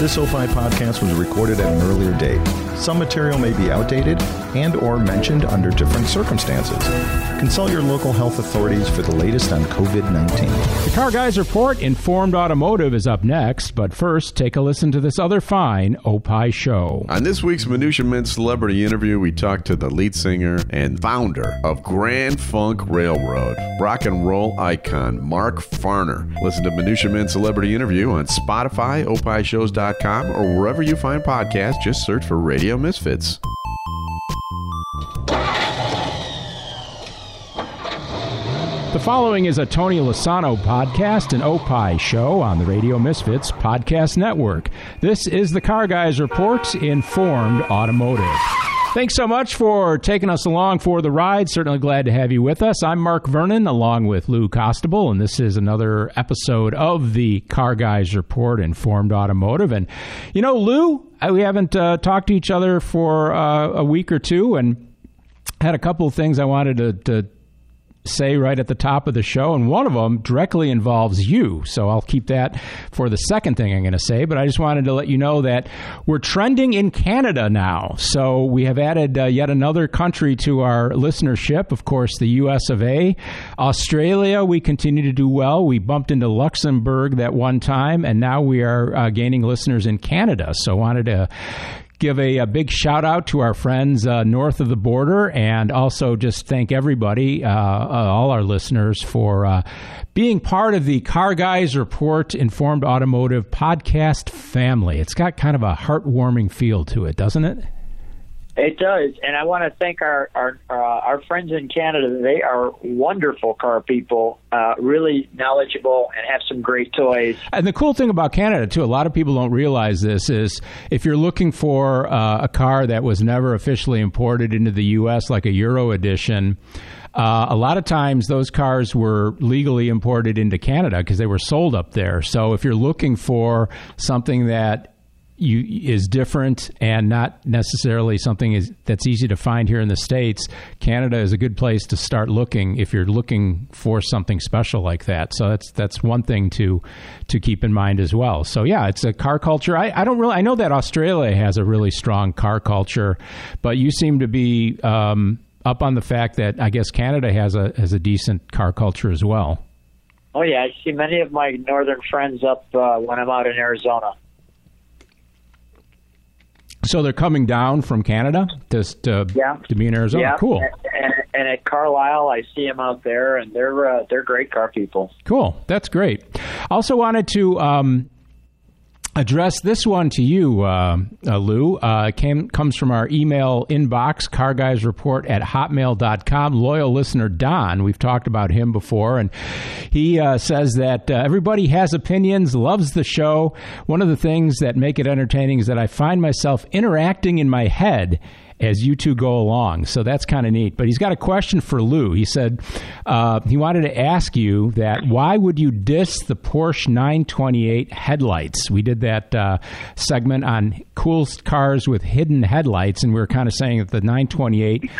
This Opie podcast was recorded at an earlier date. Some material may be outdated and or mentioned under different circumstances. Consult your local health authorities for the latest on COVID-19. The Car Guys Report Informed Automotive is up next, but first take a listen to this other fine Opie show. On this week's Minutia Men celebrity interview, we talked to the lead singer and founder of Grand Funk Railroad, rock and roll icon Mark Farner. Listen to Minutia Men celebrity interview on Spotify, opishows.com, or wherever you find podcasts. Just search for Radio Misfits. The following is a Tony Lasano podcast, and Opie show on the Radio Misfits Podcast Network. This is the Car Guys Report Informed Automotive. Thanks so much for taking us along for the ride. Certainly glad to have you with us. I'm Mark Vernon along with Lou Costabile, and this is another episode of the Car Guys Report Informed Automotive. And, you know, Lou, we haven't uh, talked to each other for uh, a week or two and had a couple of things I wanted to, to say right at the top of the show, and one of them directly involves you. So I'll keep that for the second thing I'm going to say. But I just wanted to let you know that we're trending in Canada now. So we have added uh, yet another country to our listenership. Of course, the U.S. of A. Australia, we continue to do well. We bumped into Luxembourg that one time, and now we are uh, gaining listeners in Canada. So I wanted to give a, a, big shout out to our friends uh, north of the border and also just thank everybody, uh, uh, all our listeners, for uh, being part of the Car Guys Report Informed Automotive podcast family. It's got kind of a heartwarming feel to it, doesn't it? It does, and I want to thank our our uh, our friends in Canada. They are wonderful car people, uh, really knowledgeable, and have some great toys. And the cool thing about Canada too, a lot of people don't realize this is if you're looking for uh, a car that was never officially imported into the U.S., like a Euro edition. Uh, a lot of times, those cars were legally imported into Canada because they were sold up there. So, if you're looking for something that you is different and not necessarily something is, that's easy to find here in the states. Canada is a good place to start looking if you're looking for something special like that. So that's that's one thing to to keep in mind as well. So yeah, it's a car culture. I, I don't really I know that Australia has a really strong car culture, but you seem to be um, up on the fact that I guess Canada has a has a decent car culture as well. Oh yeah, I see many of my northern friends up uh, when I'm out in Arizona. So they're coming down from Canada to to, yeah. to be in Arizona. Yeah. Cool. And, and, at Carlisle, I see them out there, and they're uh, they're great car people. Cool. That's great. Also wanted to. Um, address this one to you, uh, uh, Lou. Uh, came, comes from our email inbox, carguysreport at hotmail.com. Loyal listener Don, we've talked about him before, and he uh, says that uh, everybody has opinions, loves the show. One of the things that make it entertaining is that I find myself interacting in my head as you two go along. So that's kind of neat. But he's got a question for Lou. He said uh, he wanted to ask you that why would you diss the Porsche 928 headlights? We did that uh, segment on cool cars with hidden headlights, and we were kind of saying that the 928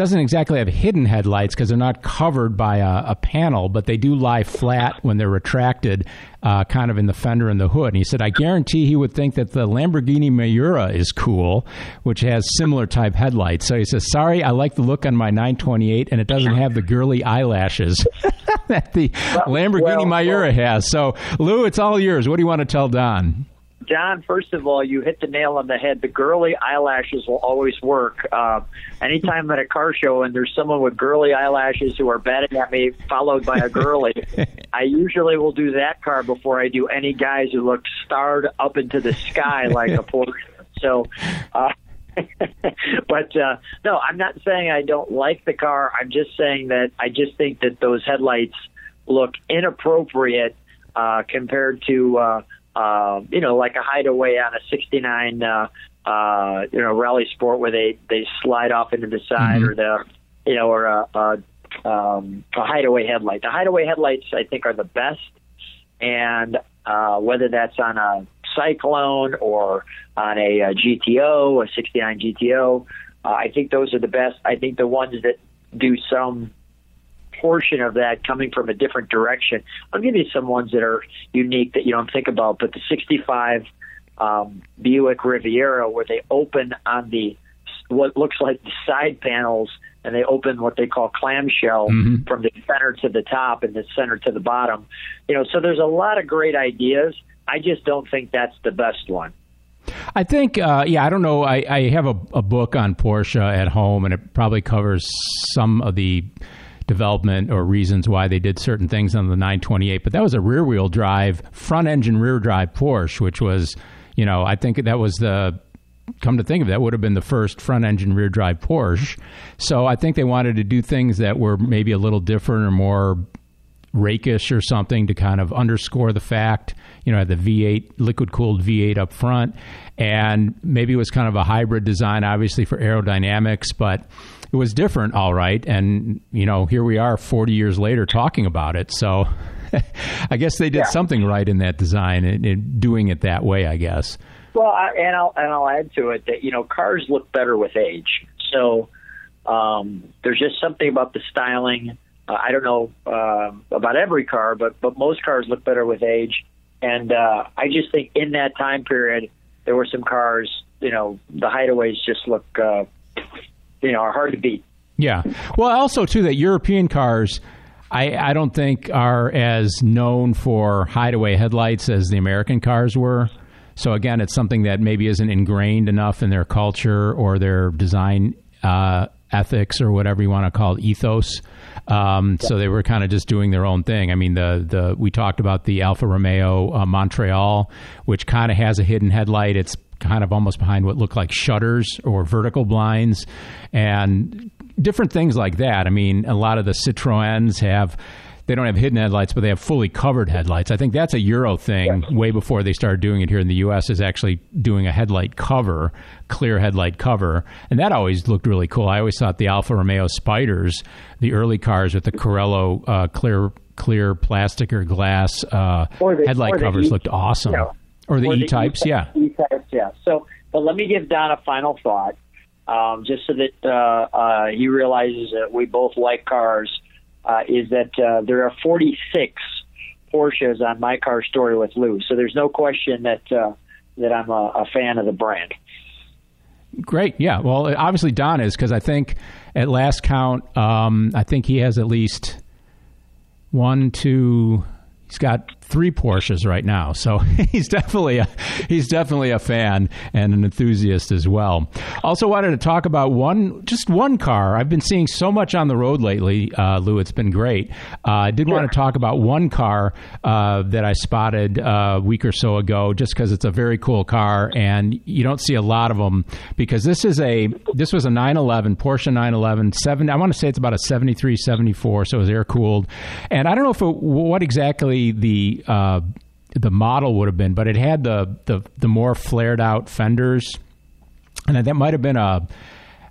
doesn't exactly have hidden headlights because they're not covered by a, a, panel, but they do lie flat when they're retracted, uh, kind of in the fender and the hood. And he said, I guarantee he would think that the Lamborghini Miura is cool, which has similar type headlights. So he says, Sorry, I like the look on my 928, and it doesn't have the girly eyelashes that the Lamborghini well, Miura well, has. So, Lou, it's all yours. What do you want to tell Don? John, first of all, you hit the nail on the head. The girly eyelashes will always work. Uh, anytime at a car show and there's someone with girly eyelashes who are batting at me, followed by a girly, I usually will do that car before I do any guys who look starred up into the sky like a Porsche. So, uh, but uh, no, I'm not saying I don't like the car. I'm just saying that I just think that those headlights look inappropriate uh, compared to. Uh, uh, you know, like a hideaway on a 69, uh, uh, you know, rally sport where they, they slide off into the side mm-hmm. or the, you know, or a, a, um, a hideaway headlight. The hideaway headlights, I think, are the best. And uh, whether that's on a Cyclone or on a, a GTO, a 69 GTO, uh, I think those are the best. I think the ones that do some portion of that coming from a different direction. I'll give you some ones that are unique that you don't think about, but the 65 um, Buick Riviera where they open on the what looks like the side panels and they open what they call clamshell Mhm. from the center to the top and the center to the bottom. You know, so there's a lot of great ideas. I just don't think that's the best one. I think, uh, yeah, I don't know. I, I have a, a book on Porsche at home, and it probably covers some of the development or reasons why they did certain things on the 928. But that was a rear wheel drive, front engine rear drive Porsche, which was, you know, I think that was the. Come to think of it, that would have been the first front engine rear drive Porsche. So I think they wanted to do things that were maybe a little different or more rakish or something to kind of underscore the fact, you know, the V8 liquid cooled V8 up front, and maybe it was kind of a hybrid design, obviously for aerodynamics, but it was different, all right. And you know, here we are, 40 years later, talking about it. So. I guess they did Yeah. something right in that design and, doing it that way. I guess. Well, I, and I'll and I'll add to it that you know cars look better with age. So um, there's just something about the styling. Uh, I don't know uh, about every car, but but most cars look better with age. And uh, I just think in that time period, there were some cars. You know, the hideaways just look, uh, you know, are hard to beat. Yeah. Well, also too that European cars, I, I don't think are as known for hideaway headlights as the American cars were. So again, it's something that maybe isn't ingrained enough in their culture or their design uh, ethics or whatever you want to call it, ethos. Um, So they were kind of just doing their own thing. I mean, the the we talked about the Alfa Romeo uh, Montreal, which kind of has a hidden headlight. It's kind of almost behind what look like shutters or vertical blinds, and different things like that. I mean, a lot of the Citroens have. They don't have hidden headlights, but they have fully covered headlights. I think that's a Euro thing. Way before they started doing it here in the U.S., is actually doing a headlight cover, clear headlight cover, and that always looked really cool. I always thought the Alfa Romeo Spiders, the early cars with the Carello uh, clear clear plastic or glass uh, Or the- headlight or covers E- looked awesome. Or the E types, yeah. E-types, yeah. So, but let me give Don a final thought, um, just so that uh, uh, he realizes that we both like cars. Uh, is that uh, there are 46 Porsches on my car story with Lou, so there's no question that uh, that I'm a, a fan of the brand. Great, yeah. Well, obviously Don is because I think at last count, um, I think he has at least one, two. He's got three Porsches right now, so he's definitely a he's definitely a fan and an enthusiast as well. Also, wanted to talk about one just one car. I've been seeing so much on the road lately, uh, Lou. It's been great. Uh, I did want to talk about one car uh, that I spotted uh, a week or so ago, just because it's a very cool car, and you don't see a lot of them because this is a this was a 911 Porsche 911 seven. I want to say it's about a 73 74, so it was air cooled, and I don't know if it, what exactly the uh, the model would have been, but it had the the, the more flared out fenders, and that might have been a.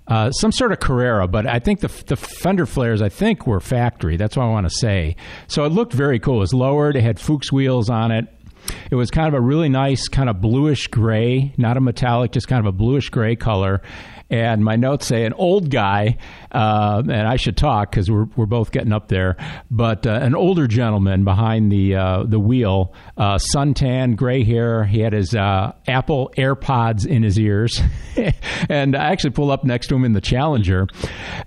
Uh, some sort of Carrera, but I think the the fender flares I think were factory. That's what I want to say. So it looked very cool. It was lowered. It had Fuchs wheels on it. It was kind of a really nice kind of bluish gray, not a metallic, just kind of a bluish gray color. And my notes say an old guy, uh, and I should talk because we're, we're both getting up there, but uh, an older gentleman behind the uh, the wheel, uh, suntan, gray hair. He had his uh, Apple AirPods in his ears, and I actually pulled up next to him in the Challenger,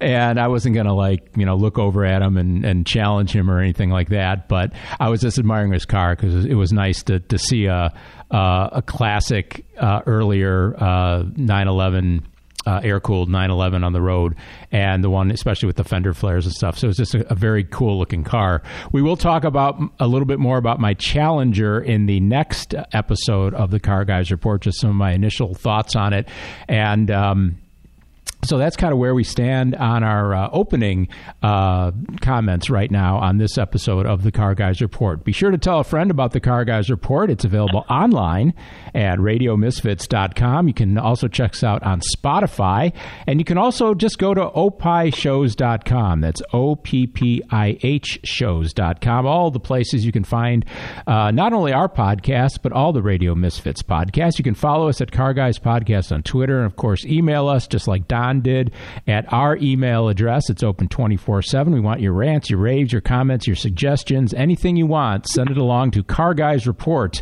and I wasn't gonna like you know look over at him and, and challenge him or anything like that, but I was just admiring his car because it was nice to to see a uh, a classic earlier uh, 911 uh, air cooled 911 on the road, and the one especially with the fender flares and stuff. So it's just a, a very cool looking car. We will talk about a little bit more about my Challenger in the next episode of the Car Guys Report. Just some of my initial thoughts on it, and. Um, so that's kind of where we stand on our uh, opening uh, comments right now on this episode of the Car Guys Report. Be sure to tell a friend about the Car Guys Report. It's available online at radiomisfits.com. You can also check us out on Spotify. And you can also just go to opishows.com. That's O P P I H shows.com. All the places you can find uh, not only our podcast, but all the Radio Misfits podcasts. You can follow us at Car Guys Podcast on Twitter. And of course, email us just like Don did at our email address. It's open 24 7. We want your rants, your raves, your comments, your suggestions, anything you want. Send it along to Car Guys Report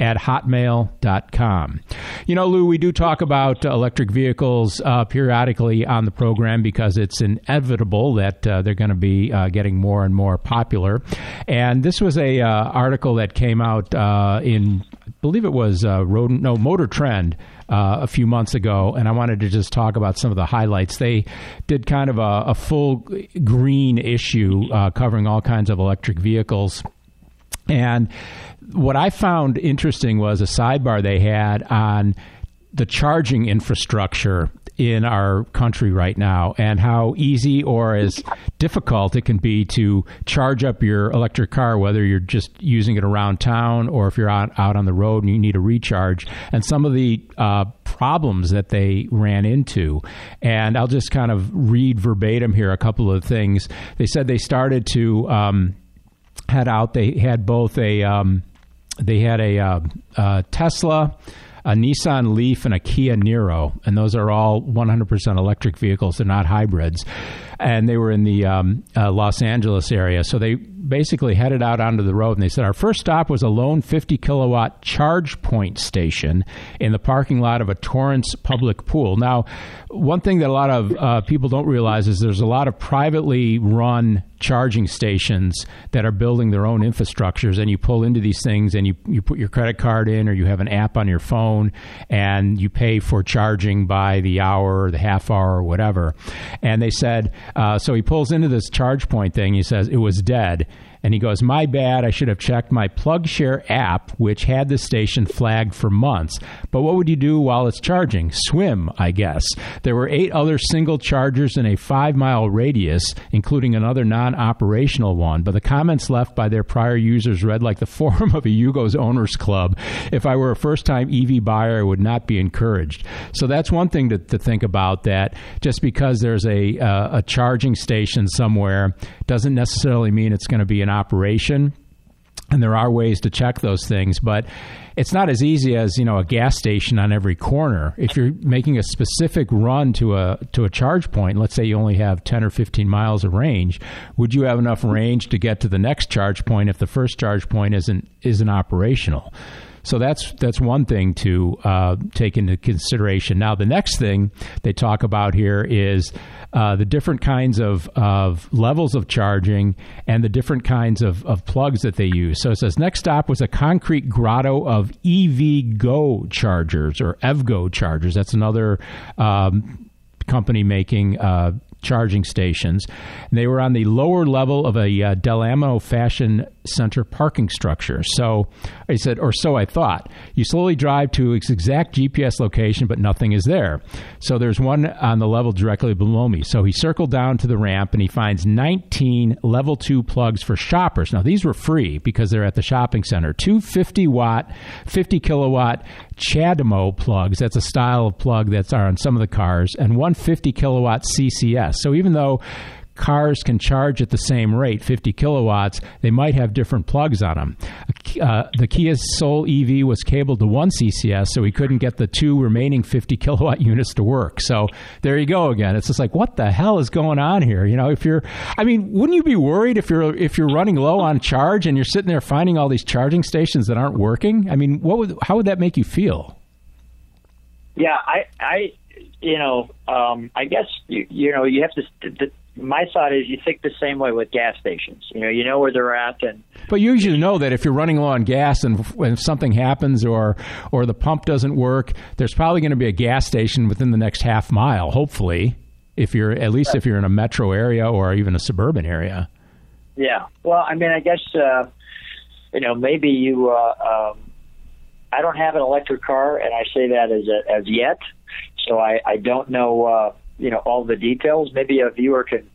at hotmail.com. You know, Lou, we do talk about uh, electric vehicles uh, periodically on the program because it's inevitable that uh, they're going to be uh, getting more and more popular. And this was a uh, article that came out uh, in, I believe it was Road, no Motor Trend. Uh, a few months ago, and I wanted to just talk about some of the highlights. They did kind of a, a full green issue uh, covering all kinds of electric vehicles. And what I found interesting was a sidebar they had on the charging infrastructure in our country right now and how easy or as difficult it can be to charge up your electric car, whether you're just using it around town or if you're out, out on the road and you need a recharge, and some of the uh, problems that they ran into. And I'll just kind of read verbatim here a couple of things. They said they started to um, head out, they had both a. Um, they had a uh, uh, Tesla, a Nissan Leaf, and a Kia Niro, and those are all 100% electric vehicles. They're not hybrids, and they were in the um, uh, Los Angeles area. So they basically headed out onto the road, and they said our first stop was a lone 50 kilowatt charge point station in the parking lot of a Torrance public pool. Now, one thing that a lot of uh, people don't realize is there's a lot of privately run charging stations that are building their own infrastructures and you pull into these things and you, you put your credit card in or you have an app on your phone and you pay for charging by the hour or the half hour or whatever and they said uh, so he pulls into this charge point thing. He says it was dead and he goes, My bad, I should have checked my PlugShare app, which had the station flagged for months. But what would you do while it's charging? Swim, I guess. There were eight other single chargers in a five mile radius, including another non operational one. But the comments left by their prior users read like the forum of a Yugo's owners club. If I were a first time EV buyer, I would not be encouraged. So that's one thing to, to think about that just because there's a, uh, a charging station somewhere doesn't necessarily mean it's going to be an operation. And there are ways to check those things but it's not as easy as you know a gas station on every corner. If you're making a specific run to a to a charge point let's say you only have 10 or 15 miles of range would you have enough range to get to the next charge point if the first charge point isn't isn't operational so that's that's one thing to uh, take into consideration. Now, the next thing they talk about here is uh, the different kinds of, of levels of charging and the different kinds of, of plugs that they use. So it says next stop was a concrete grotto of EV Go chargers or EVgo chargers. That's another um, company making uh, charging stations. And they were on the lower level of a uh, Del Amo Fashion Center parking structure. So I said, or so I thought. You slowly drive to its exact GPS location, but nothing is there. So there's one on the level directly below me. So he circled down to the ramp and he finds 19 level two plugs for shoppers. Now these were free because they're at the shopping center. Two 50 watt, 50 kilowatt CHAdeMO plugs. That's a style of plug that's on some of the cars, and one 50 kilowatt CCS. So even though cars can charge at the same rate, 50 kilowatts, they might have different plugs on them. Uh, the Kia Soul EV was cabled to one CCS, so we couldn't get the two remaining 50 kilowatt units to work. So there you go again. It's just like, what the hell is going on here? You know, if you're, I mean, wouldn't you be worried if you're if you're running low on charge and you're sitting there finding all these charging stations that aren't working? I mean, what would how would that make you feel? Yeah, I, I, you know, um, I guess you, you know, you have to The, my thought is you think the same way with gas stations. You know, you know where they're at, and but you usually know that if you're running low on gas and if something happens or or the pump doesn't work, there's probably going to be a gas station within the next half mile. Hopefully, if you're at least if you're in a metro area or even a suburban area. Yeah. Well, I mean, I guess uh, you know maybe you. Uh, um, I don't have an electric car, and I say that as a, as yet, so I, I don't know. Uh, you know all the details. Maybe a viewer can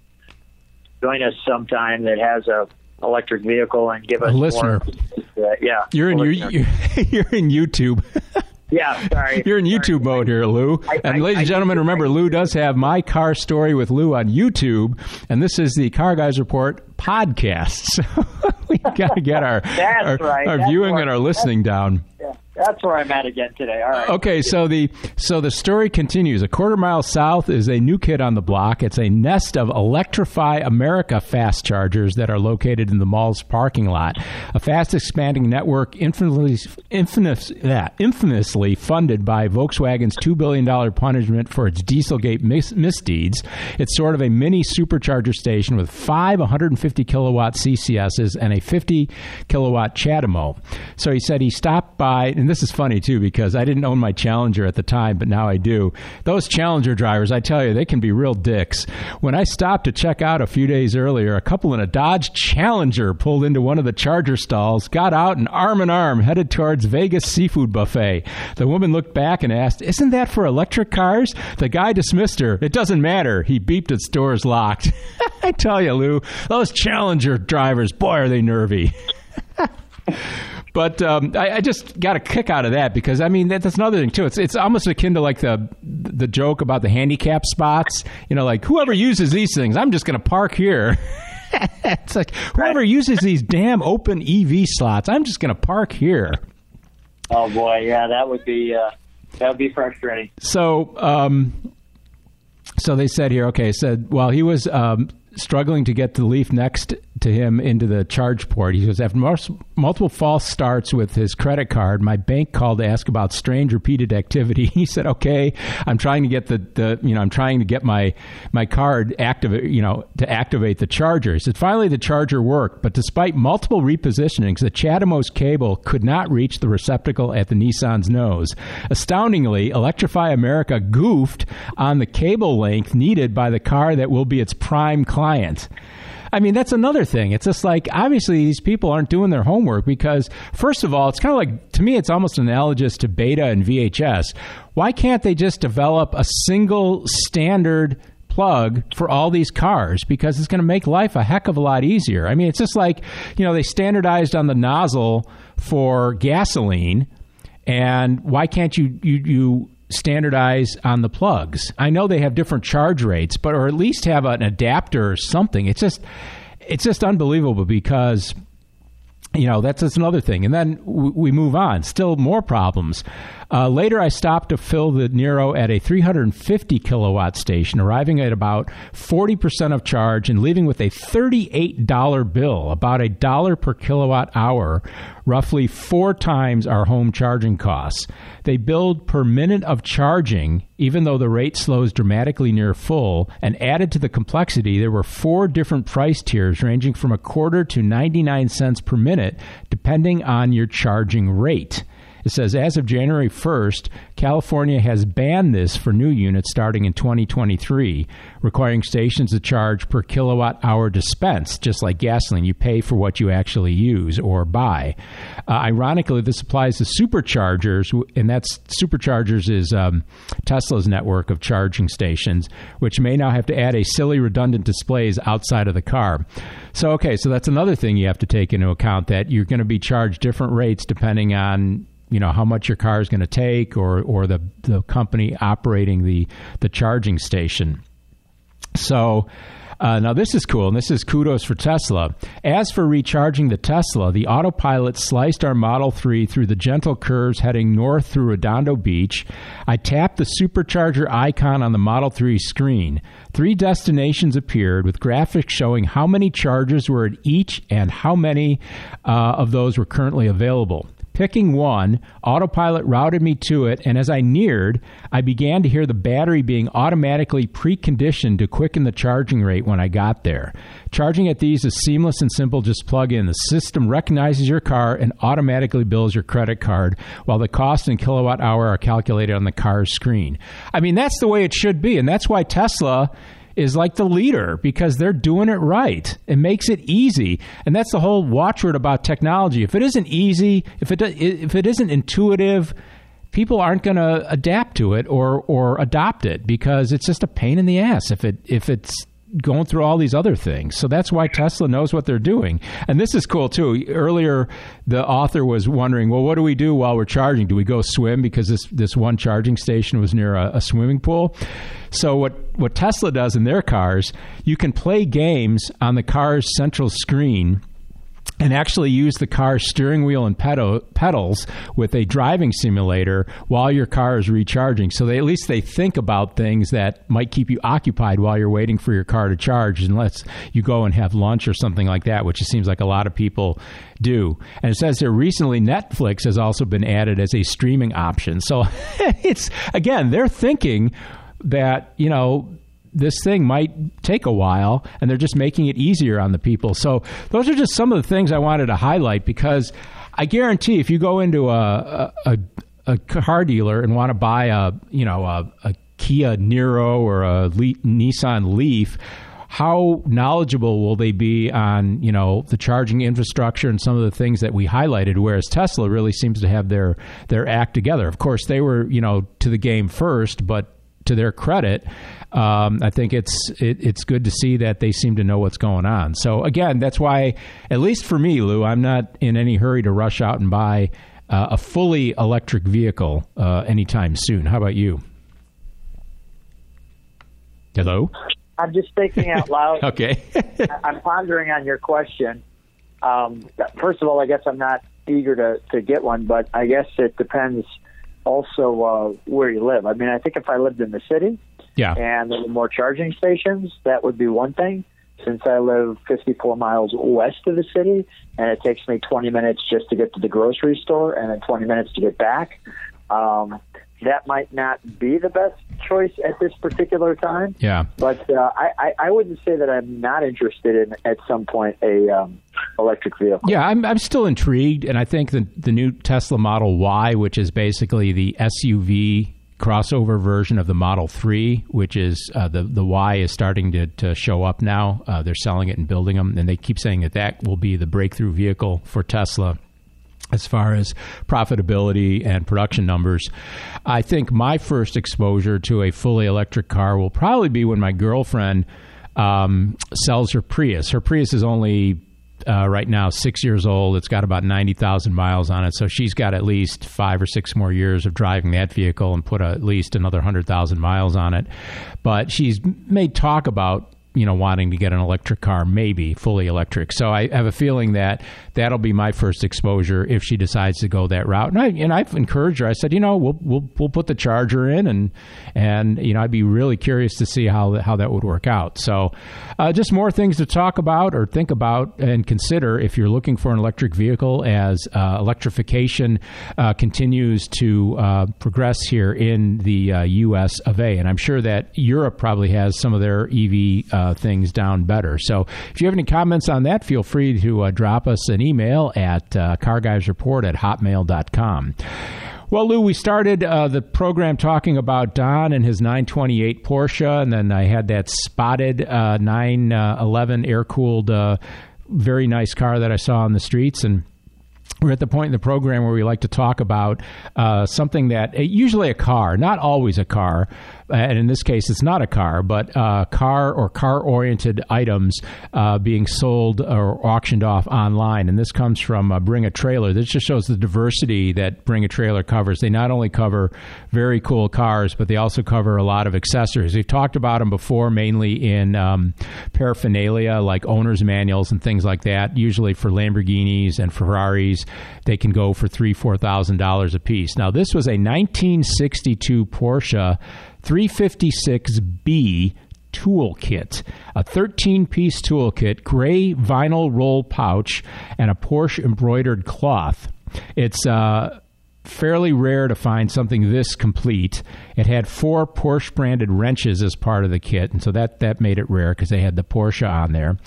join us sometime that has a electric vehicle and give us a listener. More, uh, yeah, you're in your, you're in YouTube. Yeah, sorry. You're in sorry. YouTube mode here, Lou. I, and I, ladies I, and gentlemen, remember, Lou does have My Car Story with Lou on YouTube, and this is the Car Guys Report podcast. So we got to get our, our, right. our viewing and our listening down. Yeah. That's where I'm at again today. All right. Okay, so the so the story continues. A quarter mile south is a new kid on the block. It's a nest of Electrify America fast chargers that are located in the mall's parking lot. A fast expanding network infamously, infamous, yeah, infamously funded by Volkswagen's $2 billion punishment for its Dieselgate mis- misdeeds. It's sort of a mini supercharger station with five 150 kilowatt CCSs and a 50 kilowatt CHAdeMO. So he said he stopped by, and this is funny too because I didn't own my Challenger at the time, but now I do. Those Challenger drivers, I tell you, they can be real dicks. When I stopped to check out a few days earlier, a couple in a Dodge Challenger pulled into one of the charger stalls, got out, and arm in arm headed towards Vegas Seafood Buffet. The woman looked back and asked, Isn't that for electric cars? The guy dismissed her. It doesn't matter. He beeped its doors locked. I tell you, Lou, those Challenger drivers, boy, are they nervy. But um, I, I, just got a kick out of that because I mean that, that's another thing too. It's it's almost akin to like the the joke about the handicap spots. You know, like whoever uses these things, I'm just going to park here. it's like whoever uses these damn open EV slots, I'm just going to park here. Oh boy, yeah, that would be uh, that would be frustrating. So, um, so they said here, okay, said while he was um, struggling to get the Leaf next to him into the charge port. He says, after multiple false starts with his credit card, my bank called to ask about strange repeated activity. He said, okay, I'm trying to get the, the you know, I'm trying to get my, my card activate, you know, to activate the charger. He said, finally the charger worked, but despite multiple repositionings, the CHAdeMO's cable could not reach the receptacle at the Nissan's nose. Astoundingly, Electrify America goofed on the cable length needed by the car that will be its prime client. I mean, that's another thing. It's just like obviously these people aren't doing their homework because, first of all, it's kind of like to me, it's almost analogous to beta and VHS. Why can't they just develop a single standard? plug for all these cars because it's going to make life a heck of a lot easier. I mean, it's just like, you know, they standardized on the nozzle for gasoline and why can't you you you standardize on the plugs. I know they have different charge rates, but or at least have an adapter or something. It's just it's just unbelievable because you know that's just another thing. And then we move on. Still more problems. Uh, later, I stopped to fill the Niro at a 350 kilowatt station, arriving at about 40% of charge and leaving with a $38 bill, about a dollar per kilowatt hour, roughly four times our home charging costs. They billed per minute of charging, even though the rate slows dramatically near full, and added to the complexity, there were four different price tiers ranging from a quarter to 99 cents per minute, depending on your charging rate. It says as of January 1st, California has banned this for new units starting in 2023, requiring stations to charge per kilowatt hour dispensed, just like gasoline. You pay for what you actually use or buy. Uh, ironically, this applies to superchargers, and that's superchargers is um, Tesla's network of charging stations, which may now have to add a silly redundant displays outside of the car. So, okay, so that's another thing you have to take into account that you're going to be charged different rates depending on you know how much your car is going to take or or the the company operating the the charging station so uh, now, this is cool, and this is kudos for Tesla. As for recharging the Tesla, the autopilot sliced our Model 3 through the gentle curves heading north through Redondo Beach. I tapped the supercharger icon on the Model 3 screen. Three destinations appeared with graphics showing how many charges were at each and how many uh, of those were currently available. Picking one, autopilot routed me to it, and as I neared, I began to hear the battery being automatically preconditioned to quicken the charging rate when I got there. Charging at these is seamless and simple, just plug in. The system recognizes your car and automatically bills your credit card, while the cost and kilowatt hour are calculated on the car's screen. I mean, that's the way it should be, and that's why Tesla is like the leader because they're doing it right. It makes it easy, and that's the whole watchword about technology. If it isn't easy, if it if it isn't intuitive, people aren't going to adapt to it or or adopt it because it's just a pain in the ass. If it if it's going through all these other things. So that's why Tesla knows what they're doing. And this is cool too. Earlier, the author was wondering, well, what do we do while we're charging? Do we go swim because this this one charging station was near a, a swimming pool? So what what Tesla does in their cars, you can play games on the car's central screen and actually use the car's steering wheel and pedal, pedals with a driving simulator while your car is recharging. So they, at least they think about things that might keep you occupied while you're waiting for your car to charge, unless you go and have lunch or something like that, which it seems like a lot of people do. And it says here recently Netflix has also been added as a streaming option. So it's again, they're thinking that you know this thing might take a while and they're just making it easier on the people. So those are just some of the things I wanted to highlight because I guarantee if you go into a a, a car dealer and want to buy a you know a, a Kia Niro or a Le- Nissan Leaf how knowledgeable will they be on you know the charging infrastructure and some of the things that we highlighted whereas Tesla really seems to have their their act together of course they were you know to the game first but to their credit, um, I think it's it, it's good to see that they seem to know what's going on. So again, that's why, at least for me, Lou, I'm not in any hurry to rush out and buy uh, a fully electric vehicle uh, anytime soon. How about you? Hello. I'm just thinking out loud. okay. I'm pondering on your question. Um, first of all, I guess I'm not eager to, to get one, but I guess it depends also uh, where you live. I mean, I think if I lived in the city yeah. and there were more charging stations, that would be one thing. Since I live 54 miles west of the city, and it takes me 20 minutes just to get to the grocery store, and then 20 minutes to get back, um, that might not be the best choice at this particular time. Yeah. But uh, I, I wouldn't say that I'm not interested in at some point a um, electric vehicle. Yeah, I'm I'm still intrigued, and I think the the new Tesla Model Y, which is basically the SUV crossover version of the Model 3, which is uh, the the Y is starting to, to show up now. Uh, they're selling it and building them, and they keep saying that that will be the breakthrough vehicle for Tesla as far as profitability and production numbers. I think my first exposure to a fully electric car will probably be when my girlfriend um, sells her Prius. Her Prius is only uh, right now six years old. It's got about 90,000 miles on it. So she's got at least five or six more years of driving that vehicle and put a, at least another 100,000 miles on it. But she's made talk about you know wanting to get an electric car, maybe fully electric. So I have a feeling that that'll be my first exposure if she decides to go that route. And I and I've encouraged her. I said, you know, we'll we'll we'll put the charger in, and and you know I'd be really curious to see how how that would work out. So uh, just more things to talk about or think about and consider if you're looking for an electric vehicle as uh, electrification uh, continues to uh, progress here in the U.S. Uh, of A. And I'm sure that Europe probably has some of their EV uh, things down better. So if you have any comments on that, feel free to drop us an email at carguysreport at hotmail.com. Well, Lou, we started uh, the program talking about Don and his 928 Porsche, and then I had that spotted uh, 911 air cooled, uh, very nice car that I saw on the streets. And we're at the point in the program where we like to talk about uh, something that usually a car, not always a car, and in this case, it's not a car, but uh, car or car oriented items uh, being sold or auctioned off online. And this comes from uh, Bring a Trailer. This just shows the diversity that Bring a Trailer covers. They not only cover very cool cars, but they also cover a lot of accessories. We've talked about them before, mainly in um, paraphernalia like owner's manuals and things like that, usually for Lamborghinis and Ferraris. They can go for three, four thousand dollars a piece. Now, this was a 1962 Porsche 356B toolkit, a 13 piece toolkit, gray vinyl roll pouch, and a Porsche embroidered cloth. It's uh, fairly rare to find something this complete. It had four Porsche branded wrenches as part of the kit, and so that, that made it rare because they had the Porsche on there.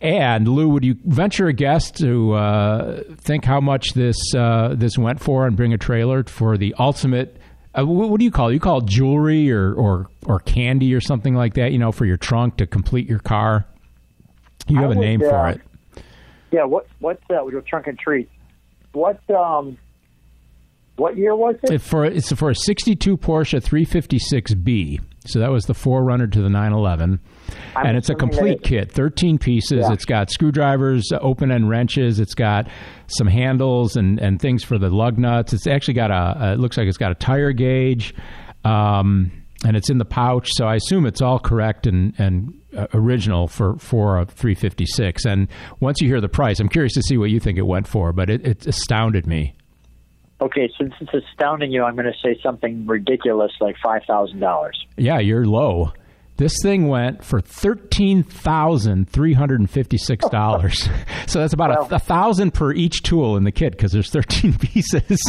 And Lou, would you venture a guess to uh, think how much this uh, this went for and bring a trailer for the ultimate uh, what, what, do you call it? You call it jewelry or, or or candy or something like that? You know, for your trunk to complete your car. You have a name uh, for it. Yeah. What what uh, your trunk and treat? What um what year was it? For it's for a '62 Porsche 356B. So that was the forerunner to the 911. I'm and it's a complete kit, 13 pieces. Yeah. It's got screwdrivers, open end wrenches. It's got some handles and, and things for the lug nuts. It's actually got a, it looks like it's got a tire gauge. Um, and it's in the pouch, so I assume it's all correct and, and uh, original for for a 356. And once you hear the price, I'm curious to see what you think it went for. But it, it astounded me. Okay, since it's astounding you, I'm going to say something ridiculous like five thousand dollars. Yeah, you're low. This thing went for thirteen thousand three hundred and fifty-six dollars. so that's about a, a thousand per each tool in the kit because there's thirteen pieces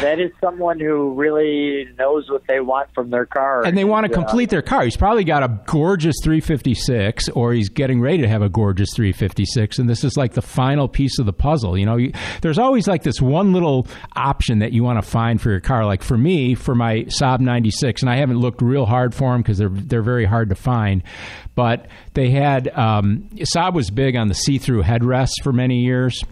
that is someone who really knows what they want from their car. And they want to uh, complete their car. He's probably got a gorgeous 356 or he's getting ready to have a gorgeous 356 and this is like the final piece of the puzzle. You know, you, there's always like this one little option that you want to find for your car. Like for me, for my Saab 96 and I haven't looked real hard for them because they're they're very hard to find. But they had um, Saab was big on the see-through headrests for many years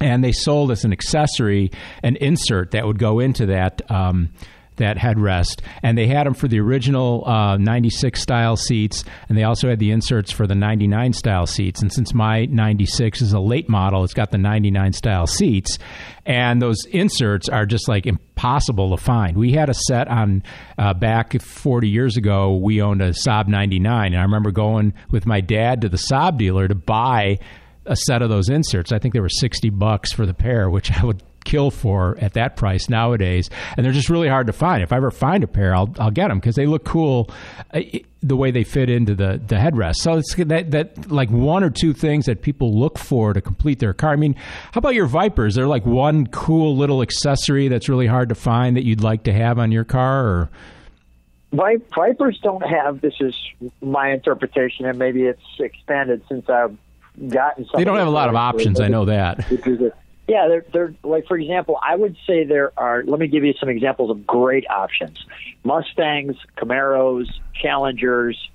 and they sold as an accessory an insert that would go into that um, that headrest, and they had them for the original uh, 96 style seats, and they also had the inserts for the 99 style seats. And since my 96 is a late model, it's got the 99 style seats, and those inserts are just like impossible to find. We had a set on uh, back 40 years ago. We owned a Saab 99, and I remember going with my dad to the Saab dealer to buy a set of those inserts. I think they were 60 bucks for the pair, which I would kill for at that price nowadays. And they're just really hard to find. If I ever find a pair, I'll, I'll get them because they look cool uh, the way they fit into the, the headrest. So it's that, that like one or two things that people look for to complete their car. I mean, how about your Vipers? They're like one cool little accessory that's really hard to find that you'd like to have on your car or Vipers don't have this is my interpretation and maybe it's expanded since I've gotten. They don't have a lot of options. I know that. Yeah, they're, they're like for example, I would say there are. Let me give you some examples of great options: Mustangs, Camaros, Challengers.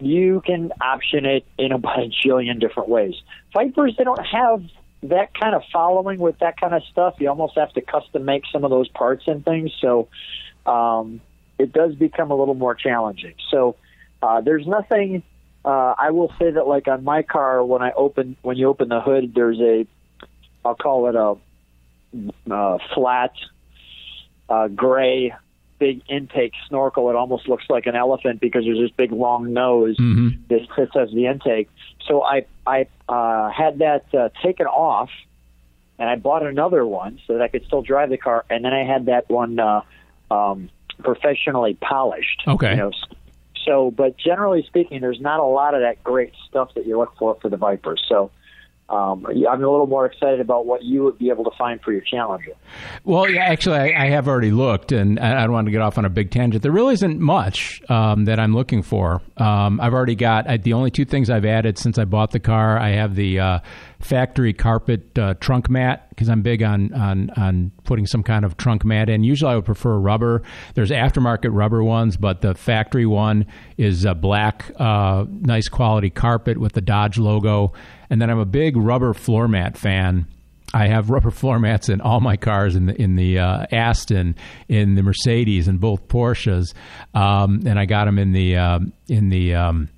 You can option it in a bajillion different ways. Vipers, they don't have that kind of following with that kind of stuff. You almost have to custom make some of those parts and things. So um, it does become a little more challenging. So uh, there's nothing uh, I will say that like on my car, when I open when you open the hood, there's a I'll call it a uh, flat uh, gray big intake snorkel. It almost looks like an elephant because there's this big long nose mm-hmm. that sits as the intake. So I I uh, had that uh, taken off, and I bought another one so that I could still drive the car. And then I had that one uh, um, professionally polished. Okay. You know, so, but generally speaking, there's not a lot of that great stuff that you look for for the Vipers. So, um, I'm a little more excited about what you would be able to find for your Challenger. Well, yeah, actually, I, I have already looked, and I don't want to get off on a big tangent. There really isn't much um, that I'm looking for. Um, I've already got I, the only two things I've added since I bought the car. I have the uh, factory carpet uh, trunk mat because I'm big on, on on putting some kind of trunk mat in. Usually, I would prefer rubber. There's aftermarket rubber ones, but the factory one is a black, uh, nice quality carpet with the Dodge logo. And then I'm a big rubber floor mat fan. I have rubber floor mats in all my cars in the in the uh, Aston, in the Mercedes, and both Porsches, um, and I got them in the um, in the um,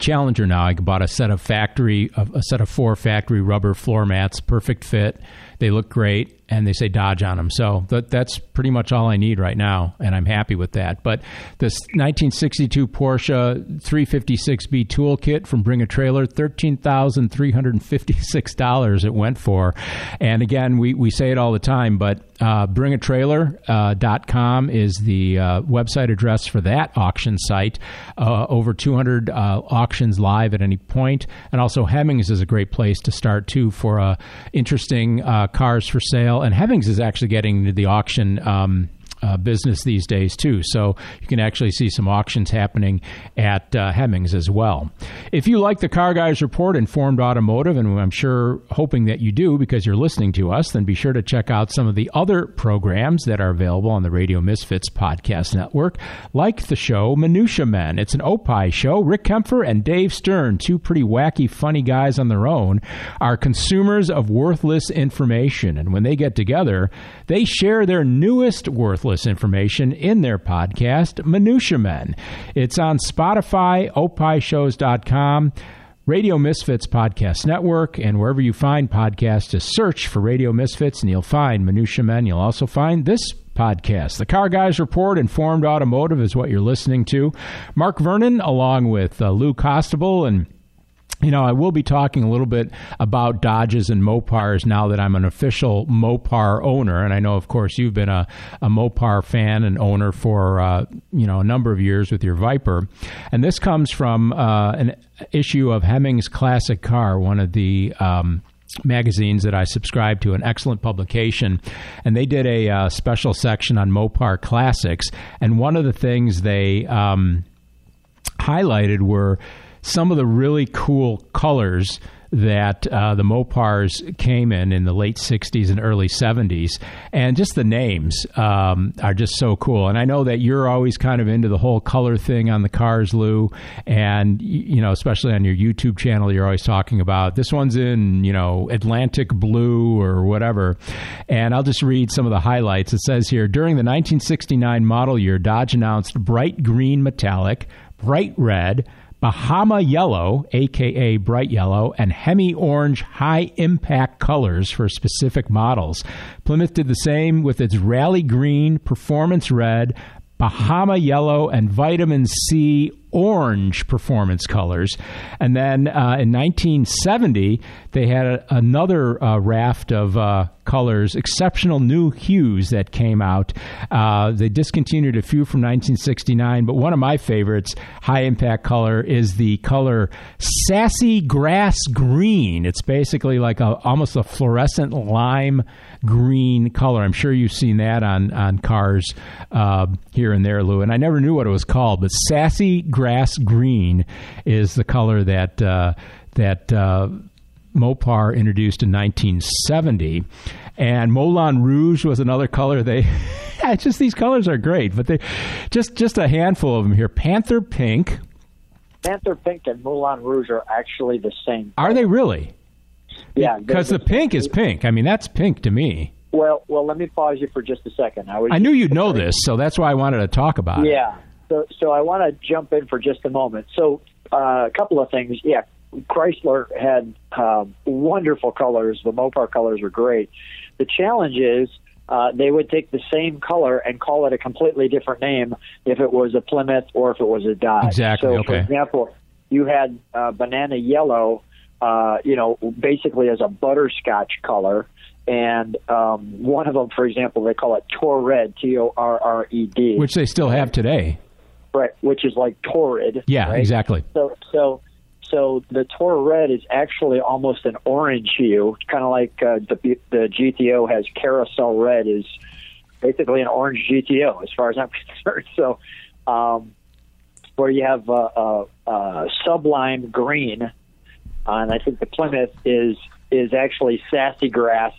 Challenger now. I bought a set of factory, a set of four factory rubber floor mats, perfect fit. They look great, and they say Dodge on them. So that, that's pretty much all I need right now, and I'm happy with that. But this 1962 Porsche 356B toolkit from Bring a Trailer, $13,356 it went for. And again, we, we say it all the time, but uh, bringatrailer.com uh, is the uh, website address for that auction site. Uh, over 200 uh, auctions live at any point. And also, Hemmings is a great place to start, too, for uh, interesting uh, cars for sale. And Hemmings is actually getting the auction. Um, uh, business these days too. So you can actually see some auctions happening at uh, Hemmings as well. If you like the Car Guys Report, Informed Automotive, and I'm sure hoping that you do because you're listening to us, then be sure to check out some of the other programs that are available on the Radio Misfits podcast network, like the show Minutia Men. It's an Opie show. Rick Kaempfer and Dave Stern, two pretty wacky, funny guys on their own, are consumers of worthless information, and when they get together, they share their newest worthless information in their podcast, Minutia Men. It's on Spotify, opishows.com. Radio Misfits Podcast Network, and wherever you find podcasts, just search for Radio Misfits and you'll find Minutia Men. You'll also find this podcast. The Car Guys Report, Informed Automotive is what you're listening to. Mark Vernon, along with uh, Lou Costabile and you know, I will be talking a little bit about Dodges and Mopars now that I'm an official Mopar owner, and I know, of course, you've been a, a Mopar fan and owner for uh, you know a number of years with your Viper, and this comes from uh, an issue of Hemmings Classic Car, one of the um, magazines that I subscribe to, an excellent publication, and they did a uh, special section on Mopar classics, and one of the things they um, highlighted were some of the really cool colors that uh, the Mopars came in in the late 60s and early 70s. And just the names um, are just so cool. And I know that you're always kind of into the whole color thing on the cars, Lou. And, you know, especially on your YouTube channel, you're always talking about this one's in, you know, Atlantic blue or whatever. And I'll just read some of the highlights. It says here during the 1969 model year, Dodge announced bright green metallic, bright red, Bahama Yellow, aka Bright Yellow, and Hemi Orange high impact colors for specific models. Plymouth did the same with its Rally Green, Performance Red, Bahama Yellow, and Vitamin C orange performance colors. And then uh, in 1970, they had a, another uh, raft of uh, colors, exceptional new hues that came out. Uh, they discontinued a few from 1969, but one of my favorites, high impact color, is the color Sassy Grass Green. It's basically like a, almost a fluorescent lime green color. I'm sure you've seen that on on cars uh, here and there, Lou. And I never knew what it was called, but sassy grass green is the color that uh, that uh, Mopar introduced in 1970. And Moulin Rouge was another color. They just these colors are great, but they just just a handful of them here. Panther Pink. Panther Pink and Moulin Rouge are actually the same. Are they really? Yeah, because the pink is pink. I mean, that's pink to me. Well, well, let me pause you for just a second. I, I knew you'd know this, so that's why I wanted to talk about it. yeah. it. So, so I want to jump in for just a moment. So, uh, a couple of things. Yeah, Chrysler had um, wonderful colors. The Mopar colors were great. The challenge is uh, they would take the same color and call it a completely different name if it was a Plymouth or if it was a Dodge. Exactly. So, okay. for example, you had uh, banana yellow uh, you know, basically as a butterscotch color. And um, one of them, for example, they call it Tor Red, T O R R E D, which they still have today. Right, which is like torrid. Yeah, right? exactly. So, so, so the Tor Red is actually almost an orange hue, kind of like uh, the the GTO has Carousel Red is basically an orange GTO as far as I'm concerned. So, um, where you have uh, uh, uh, sublime green uh, and I think the Plymouth is is actually sassy grass,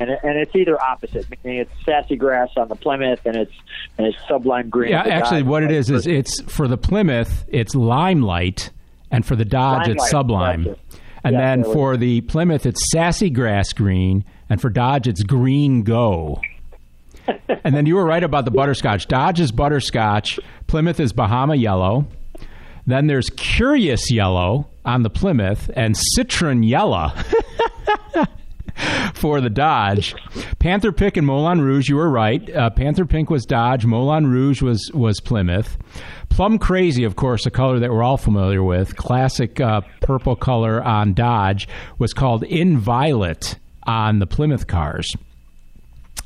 and and it's either opposite, meaning it's sassy grass on the Plymouth, and it's and it's sublime green. Yeah, actually, what it is is it's for the Plymouth, it's limelight, and for the Dodge, limelight, it's sublime. Gotcha. And yeah, then for the Plymouth, it's sassy grass green, and for Dodge, it's green go. and then you were right about the butterscotch. Dodge is butterscotch. Plymouth is Bahama yellow. Then there's Curious Yellow on the Plymouth and Citron Yellow. for the Dodge. Panther Pink and Moulin Rouge, you were right. Uh, Panther Pink was Dodge. Moulin Rouge was was Plymouth. Plum Crazy, of course, a color that we're all familiar with. Classic uh, purple color on Dodge was called In Violet on the Plymouth cars.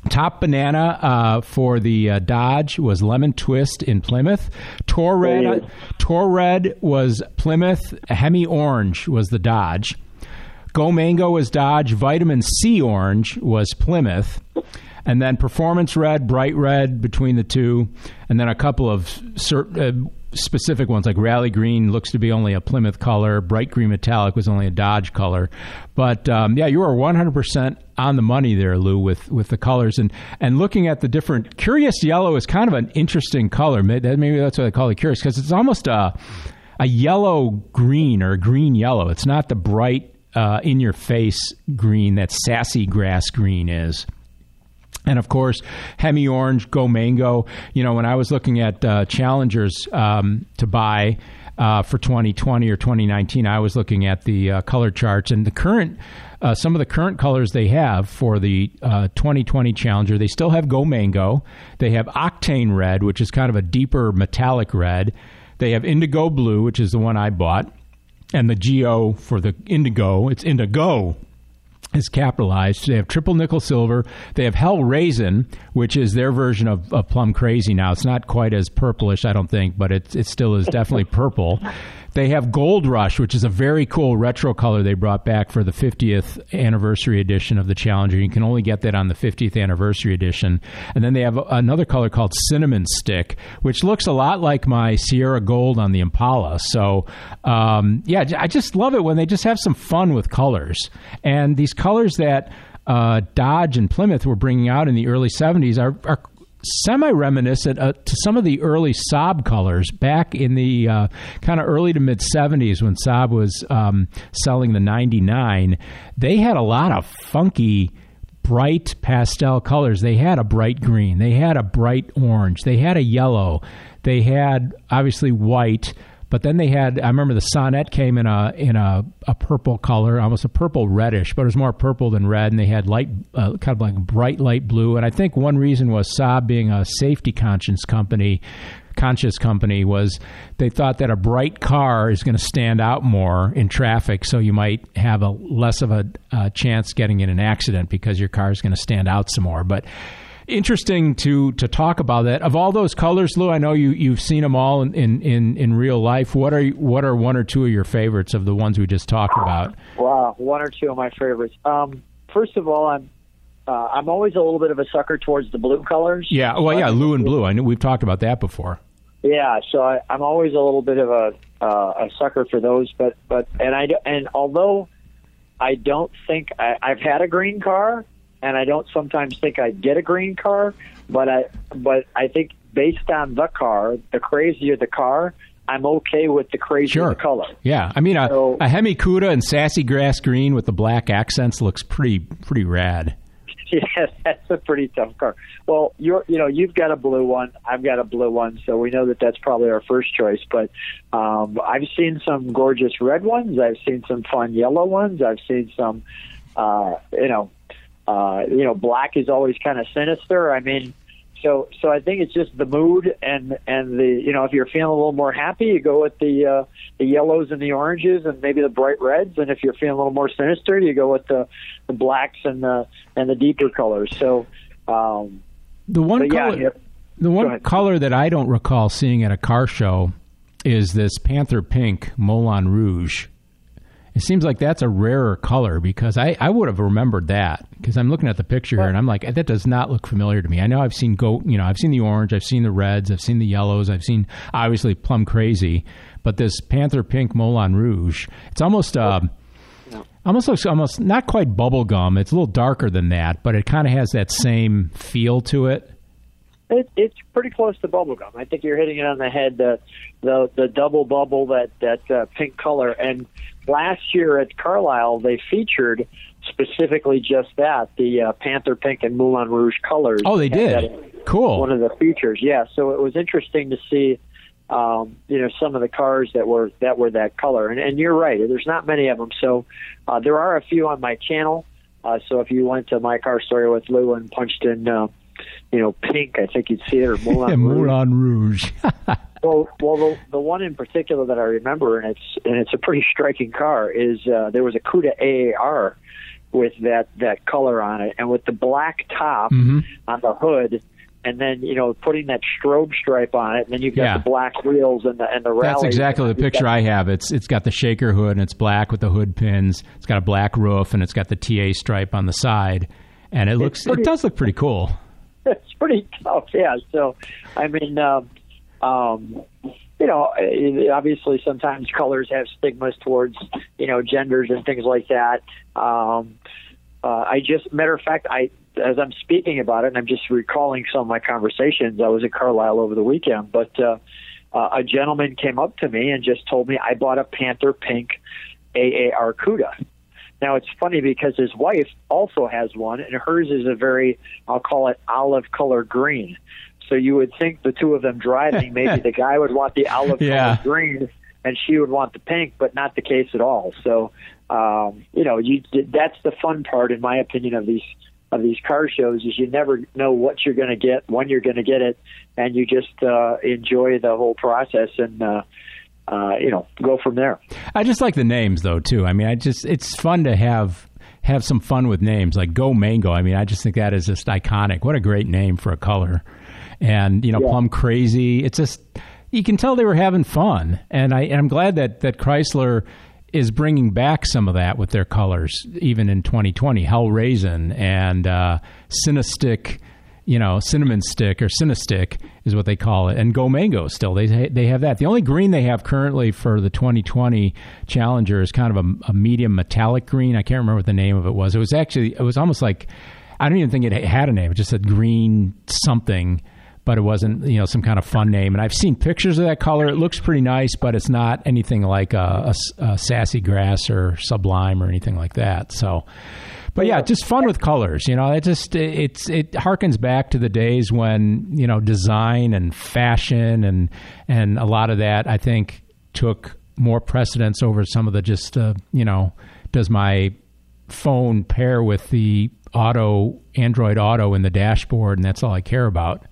Top banana uh, for the uh, Dodge was lemon twist in Plymouth. Tor red, uh, Tor red was Plymouth. Hemi orange was the Dodge. Go mango was Dodge. Vitamin C orange was Plymouth. And then performance red, bright red between the two, and then a couple of cert, uh, specific ones like rally green looks to be only a Plymouth color. Bright green metallic was only a Dodge color. But um, yeah, you are 100% on the money there, Lou, with, with the colors and and looking at the different. Curious yellow is kind of an interesting color. Maybe, maybe that's why I call it curious because it's almost a a yellow green or a green yellow. It's not the bright uh, in your face green that sassy grass green is. And of course, Hemi Orange, Go Mango. You know, when I was looking at uh, challengers um, to buy uh, for 2020 or 2019, I was looking at the uh, color charts, and the current uh, some of the current colors they have for the uh, 2020 Challenger. They still have Go Mango. They have Octane Red, which is kind of a deeper metallic red. They have Indigo Blue, which is the one I bought, and the Geo for the Indigo. It's Indigo is capitalized. They have triple nickel silver. They have Hell Raisin, which is their version of, of Plum Crazy. Now it's not quite as purplish, I don't think, but it it still is definitely purple. They have Gold Rush, which is a very cool retro color they brought back for the 50th anniversary edition of the Challenger. You can only get that on the 50th anniversary edition. And then they have another color called Cinnamon Stick, which looks a lot like my Sierra Gold on the Impala. So, um, yeah, I just love it when they just have some fun with colors. And these colors that uh, Dodge and Plymouth were bringing out in the early 70s are, are semi reminiscent uh, to some of the early Saab colors back in the uh, kind of early to mid 70s when Saab was um, selling the 99. They had a lot of funky bright pastel colors. They had a bright green, they had a bright orange, they had a yellow, they had obviously white. But then they had I remember the Sonett came in a in a, a purple color, almost a purple reddish, but it was more purple than red. And they had light, uh, kind of like bright light blue. And I think one reason was Saab being a safety conscious company, conscious company was they thought that a bright car is going to stand out more in traffic, so you might have a less of a, a chance getting in an accident because your car is going to stand out some more. But interesting to to talk about that. Of all those colors, Lou, I know you you've seen them all in in, in, real life. What are what are one or two of your favorites of the ones we just talked about? Wow, one or two of my favorites. Um, first of all, I'm uh, I'm always a little bit of a sucker towards the blue colors. Yeah, well, yeah, Lou and blue. I know we've talked about that before. Yeah, so I, I'm always a little bit of a uh, a sucker for those, but but and I and although I don't think I, I've had a green car, and I don't sometimes think I'd get a green car, but I but I think based on the car, the crazier the car, I'm okay with the crazier Sure. the color. Yeah, I mean a, So- a Hemi Cuda and sassy grass green with the black accents looks pretty pretty rad. Yeah, that's a pretty tough car. Well, you're you know you've got a blue one, I've got a blue one, so we know that that's probably our first choice. But um, I've seen some gorgeous red ones. I've seen some fun yellow ones. I've seen some, uh, you know, uh, you know, black is always kind of sinister. I mean, so so I think it's just the mood and and the you know if you're feeling a little more happy, you go with the uh, the yellows and the oranges and maybe the bright reds, and if you're feeling a little more sinister, you go with the the blacks and the and the deeper colors. So. Um, The one color, yeah. the one color that I don't recall seeing at a car show is this Panther Pink Moulin Rouge. It seems like that's a rarer color because I, I would have remembered that because I'm looking at the picture here and I'm like that does not look familiar to me. I know I've seen go you know I've seen the orange, I've seen the reds, I've seen the yellows, I've seen obviously plum crazy, but this Panther Pink Moulin Rouge, it's almost uh, almost looks almost not quite bubble gum. It's a little darker than that, but it kind of has that same feel to it. It, it's pretty close to bubblegum. I think you're hitting it on the head. The the, the double bubble, that that uh, pink color. And last year at Carlisle, they featured specifically just that the uh, Panther Pink and Moulin Rouge colors. Oh, they did. Cool. One of the features, yeah. So it was interesting to see, um, you know, some of the cars that were that were that color. And, and you're right. There's not many of them. So uh, there are a few on my channel. Uh, so if you went to my car story with Lou and punched in, uh, you know, pink, I think you'd see it or Moulin Yeah, Rouge. Moulin Rouge. Well, well, the, the one in particular that I remember, and it's and it's a pretty striking car, is uh, there was a Cuda AAR with that that color on it, and with the black top Mhm. on the hood, and then you know putting that strobe stripe on it, and then you've got Yeah. the black wheels and the and the rally. That's exactly the picture I have. It's it's got the shaker hood and it's black with the hood pins. It's got a black roof and it's got the TA stripe on the side, and it looks pretty- it does look pretty cool. it's pretty tough, yeah. So, I mean, um, um, you know, obviously sometimes colors have stigmas towards you know genders and things like that. Um, uh, I just, matter of fact, I as I'm speaking about it, and I'm just recalling some of my conversations. I was at Carlisle over the weekend, but uh, uh, a gentleman came up to me and just told me I bought a Panther Pink AAR Cuda. Now it's funny because his wife also has one, and hers is a very, I'll call it olive color green. So you would think the two of them driving, maybe the guy would want the olive Yeah. green, and she would want the pink, but not the case at all. So, um, you know, you that's the fun part, in my opinion, of these of these car shows is you never know what you're going to get, when you're going to get it, and you just uh, enjoy the whole process and. Uh, uh, you know, go from there. I just like the names though too. I mean, I just it's fun to have have some fun with names like Go Mango. I mean, I just think that is just iconic. What a great name for a color. And you know, yeah. Plum Crazy. It's just you can tell they were having fun, and I and I'm glad that that Chrysler is bringing back some of that with their colors, even in 2020. Hell Raisin and uh, Cinestick you know, cinnamon stick or Cinestick is what they call it, and Go Mango still. They they have that. The only green they have currently for the 2020 Challenger is kind of a, a, medium metallic green. I can't remember what the name of it was. It was actually it was almost like I don't even think it had a name. It just said green something, but it wasn't you know some kind of fun name. And I've seen pictures of that color. It looks pretty nice, but it's not anything like a, a, a sassy grass or sublime or anything like that. So. But yeah, just fun with colors. You know, it just it's it harkens back to the days when you know design and fashion and and a lot of that I think took more precedence over some of the just uh, you know does my phone pair with the auto Android Auto in the dashboard and that's all I care about.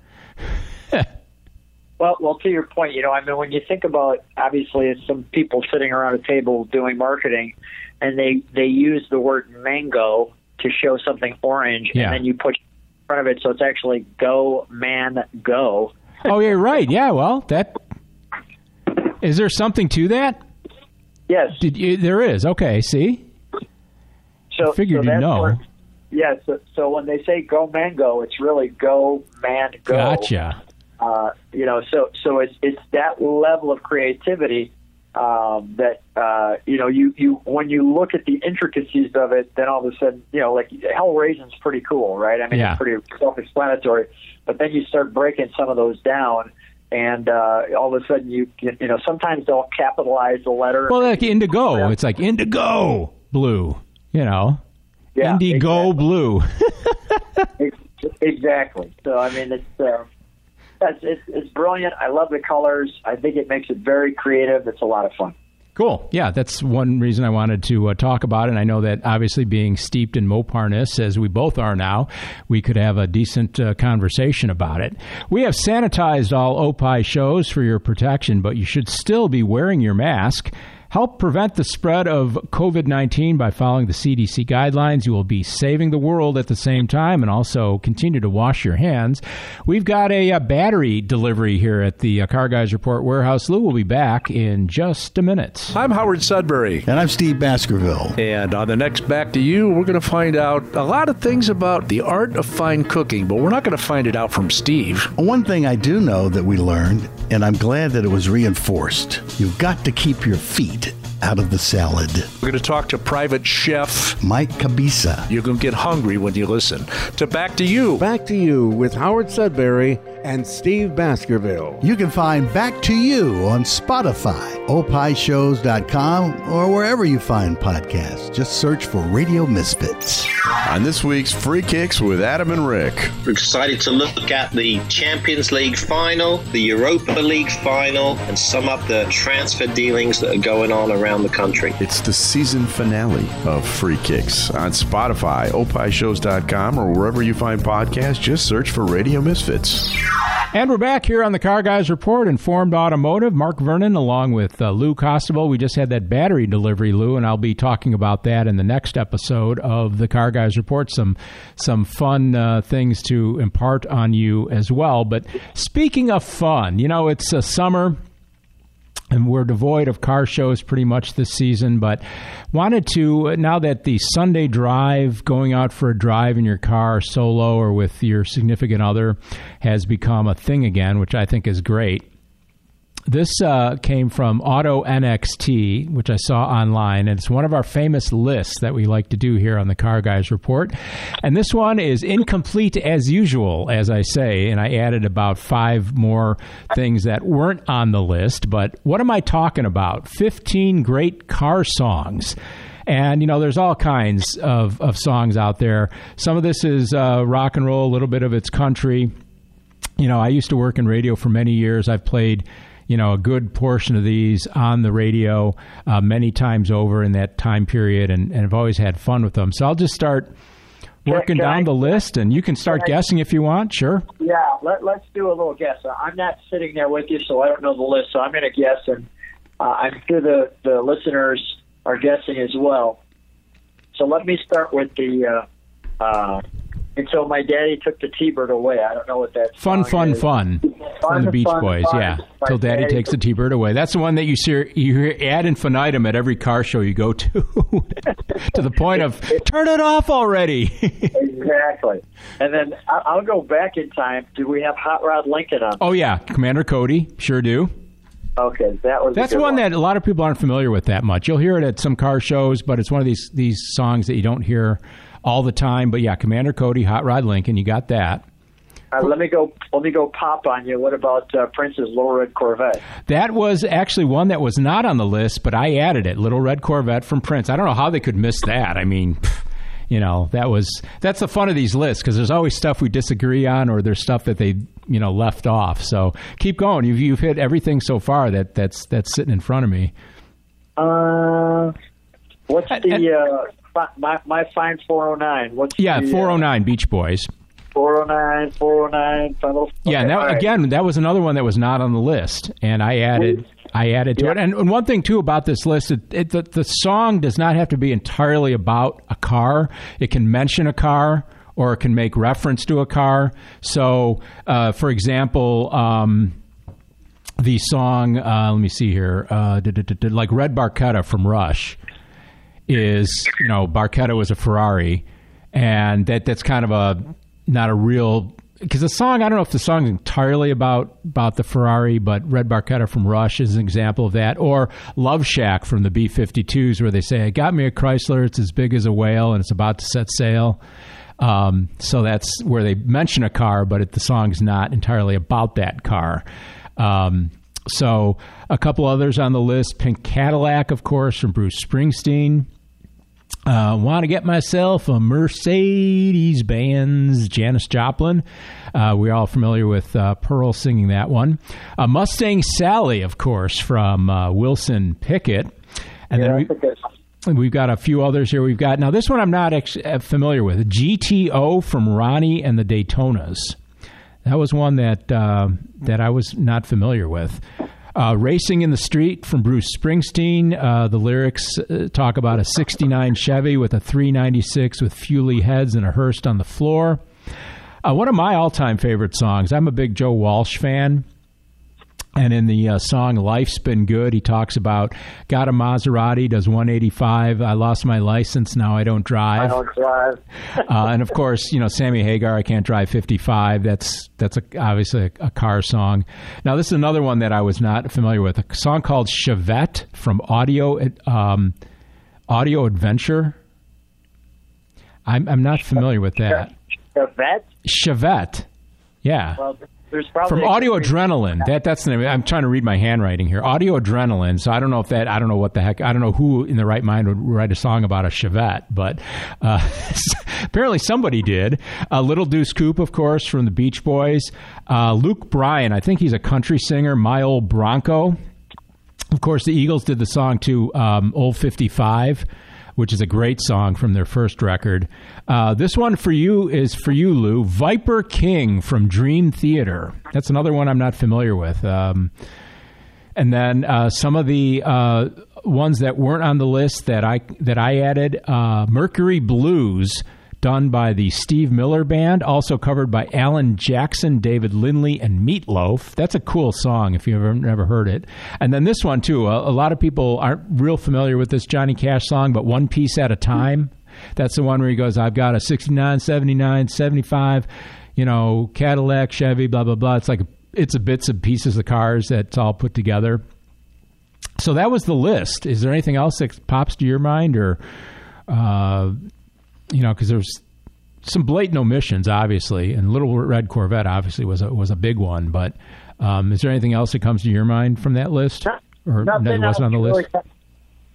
Well, well, to your point, you know, I mean, when you think about obviously, it's some people sitting around a table doing marketing, and they they use the word mango to show something orange, yeah. and then you put in front of it, so it's actually go man go. Oh, you're right. Yeah. Well, that is there something to that? Yes. Did you, there is. Okay. See. So I figured so you know. Where, yeah. So, so when they say go mango, it's really go man go. Gotcha. Uh, you know, so so it's it's that level of creativity um, that uh, you know you you when you look at the intricacies of it, then all of a sudden you know like Hell Raisin's pretty cool, right? I mean, yeah. it's pretty self-explanatory. But then you start breaking some of those down, and uh, all of a sudden you you know sometimes they'll capitalize the letter. Well, like indigo, it's like indigo blue, you know, yeah, indigo exactly. blue. exactly. So I mean, it's. Uh, that's it's, it's brilliant. I love the colors. I think it makes it very creative. It's a lot of fun. Cool. Yeah, that's one reason I wanted to uh, talk about it. And I know that obviously being steeped in Moparness, as we both are now, we could have a decent uh, conversation about it. We have sanitized all Opie shows for your protection, but you should still be wearing your mask. Help prevent the spread of COVID 19 by following the CDC guidelines. You will be saving the world at the same time and also continue to wash your hands. We've got a, a battery delivery here at the uh, Car Guys Report warehouse. Lou will be back in just a minute. I'm Howard Sudbury. And I'm Steve Baskerville. And on the next Back to You, we're going to find out a lot of things about the art of fine cooking, but we're not going to find it out from Steve. One thing I do know that we learned, and I'm glad that it was reinforced you've got to keep your feet out of the salad. We're going to talk to private chef Mike Cabisa. You're going to get hungry when you listen. To Back to You. Back to You with Howard Sudbury and Steve Baskerville. You can find Back to You on Spotify, opishows.com, or wherever you find podcasts. Just search for Radio Misfits. On this week's Free Kicks with Adam and Rick. We're excited to look at the Champions League final, the Europa League final, and sum up the transfer dealings that are going on around the country. It's the season finale of Free Kicks on Spotify, opishows.com, or wherever you find podcasts. Just search for Radio Misfits. And we're back here on the Car Guys Report, Informed Automotive. Mark Vernon along with uh, Lou Costabile. We just had that battery delivery, Lou, and I'll be talking about that in the next episode of the Car Guys Report. Some some fun uh, things to impart on you as well. But speaking of fun, you know, it's a summer and we're devoid of car shows pretty much this season, but wanted to now that the Sunday drive, going out for a drive in your car solo or with your significant other, has become a thing again, which I think is great. This uh, came from Auto NXT, which I saw online, and it's one of our famous lists that we like to do here on the Car Guys Report. And this one is incomplete as usual, as I say, and I added about five more things that weren't on the list. But what am I talking about? 15 great car songs. And, you know, there's all kinds of, of songs out there. Some of this is uh, rock and roll, a little bit of it's country. You know, I used to work in radio for many years. I've played you know a good portion of these on the radio uh, many times over in that time period, and, and I've always had fun with them. So I'll just start working can down I- the list, and you can start can I- guessing if you want. Sure. Yeah, let, let's do a little guess. Uh, I'm not sitting there with you, so I don't know the list. So I'm going to guess, and uh, I'm sure the, the listeners are guessing as well. So let me start with the. Uh, uh, so my daddy took the T-bird away. I don't know what that Fun, fun, is. fun from the Beach fun, Boys. fun. Yeah, My till Daddy daddy takes the T-bird away. That's the one that you see you hear ad infinitum at every car show you go to, to the point of turn it off already. Exactly. And then I'll go back in time. Do we have Hot Rod Lincoln on? oh yeah, Commander Cody, sure do. Okay, that was. That's good one that a lot of people aren't familiar with that much. You'll hear it at some car shows, but it's one of these these songs that you don't hear all the time. But yeah, Commander Cody, Hot Rod Lincoln, you got that. Uh, let me go. Let me go pop on you. What about uh, Prince's Little Red Corvette? That was actually one that was not on the list, but I added it. Little Red Corvette from Prince. I don't know how they could miss that. I mean, you know, that was that's the fun of these lists because there's always stuff we disagree on, or there's stuff that they you know left off. So keep going. You've you've hit everything so far that that's that's sitting in front of me. Uh, what's the uh, my my fine 409? What's Yeah, the, uh, 409 Beach Boys. 409, 409, final. Yeah, and that, right. again, that was another one that was not on the list, and I added I added to it. And, and one thing too about this list, it, it, the, the song does not have to be entirely about a car. It can mention a car or it can make reference to a car. So, uh, for example. Um, the song, uh, let me see here, uh, like Red Barchetta from Rush is, you know, Barchetta was a Ferrari, and that that's kind of a not a real because the song I don't know if the song is entirely about about the Ferrari, but Red Barchetta from Rush is an example of that, or Love Shack from the B-52s, where they say, "I got me a Chrysler, it's as big as a whale, and it's about to set sail." Um, so that's where they mention a car, but it, the song's not entirely about that car. Um, so a couple others on the list: Pink Cadillac, of course, from Bruce Springsteen. Uh, Want to get myself a Mercedes Benz, Janis Joplin. Uh, we're all familiar with uh, Pearl singing that one. Uh, Mustang Sally, of course, from uh, Wilson Pickett. And Yeah, then we, we've got a few others here. We've got now this one I'm not ex- uh, familiar with. GTO from Ronnie and the Daytonas. That was one that uh, that I was not familiar with. Uh, Racing in the Street from Bruce Springsteen. Uh, the lyrics uh, talk about a 69 Chevy with a 396 with Fuelie heads and a Hurst on the floor. Uh, one of my all time favorite songs. I'm a big Joe Walsh fan. And in the uh, song "Life's Been Good," he talks about got a Maserati, does 185. I lost my license, now I don't drive. I don't drive. Uh, and of course, you know Sammy Hagar, I can't drive 55. That's that's a, obviously a, a car song. Now this is another one that I was not familiar with. A song called Chevette from Audio um, Audio Adventure. I'm I'm not familiar with that. The vet. Chevette, yeah. Well, there's probably From Audio. Adrenaline. That that's the name. I'm trying to read my handwriting here. Audio Adrenaline. So I don't know if that. I don't know what the heck. I don't know who in the right mind would write a song about a Chevette, but uh, apparently somebody did. Uh, Little Deuce Coupe, of course, from the Beach Boys. Uh, Luke Bryan. I think he's a country singer. My old Bronco. Of course, the Eagles did the song to um, Old 55, which is a great song from their first record. Uh, this one for you is for you, Lou. Viper King from Dream Theater. That's another one I'm not familiar with. Um, and then uh, some of the uh, ones that weren't on the list that I that I added: uh, Mercury Blues, done by the Steve Miller Band, also covered by Alan Jackson, David Lindley, and Meatloaf. That's a cool song if you've ever never heard it. And then this one too. A, a lot of people aren't real familiar with this Johnny Cash song, but One Piece at a Time. That's the one where he goes, "I've got a 69, 79, 75, you know, Cadillac, Chevy, blah blah blah." It's like it's a bits and pieces of cars that's all put together. So that was the list. Is there anything else that pops to your mind, or uh, you know, because there's some blatant omissions, obviously, and Little Red Corvette obviously was a, was a big one. But um, is there anything else that comes to your mind from that list, or Nothing that wasn't on the list?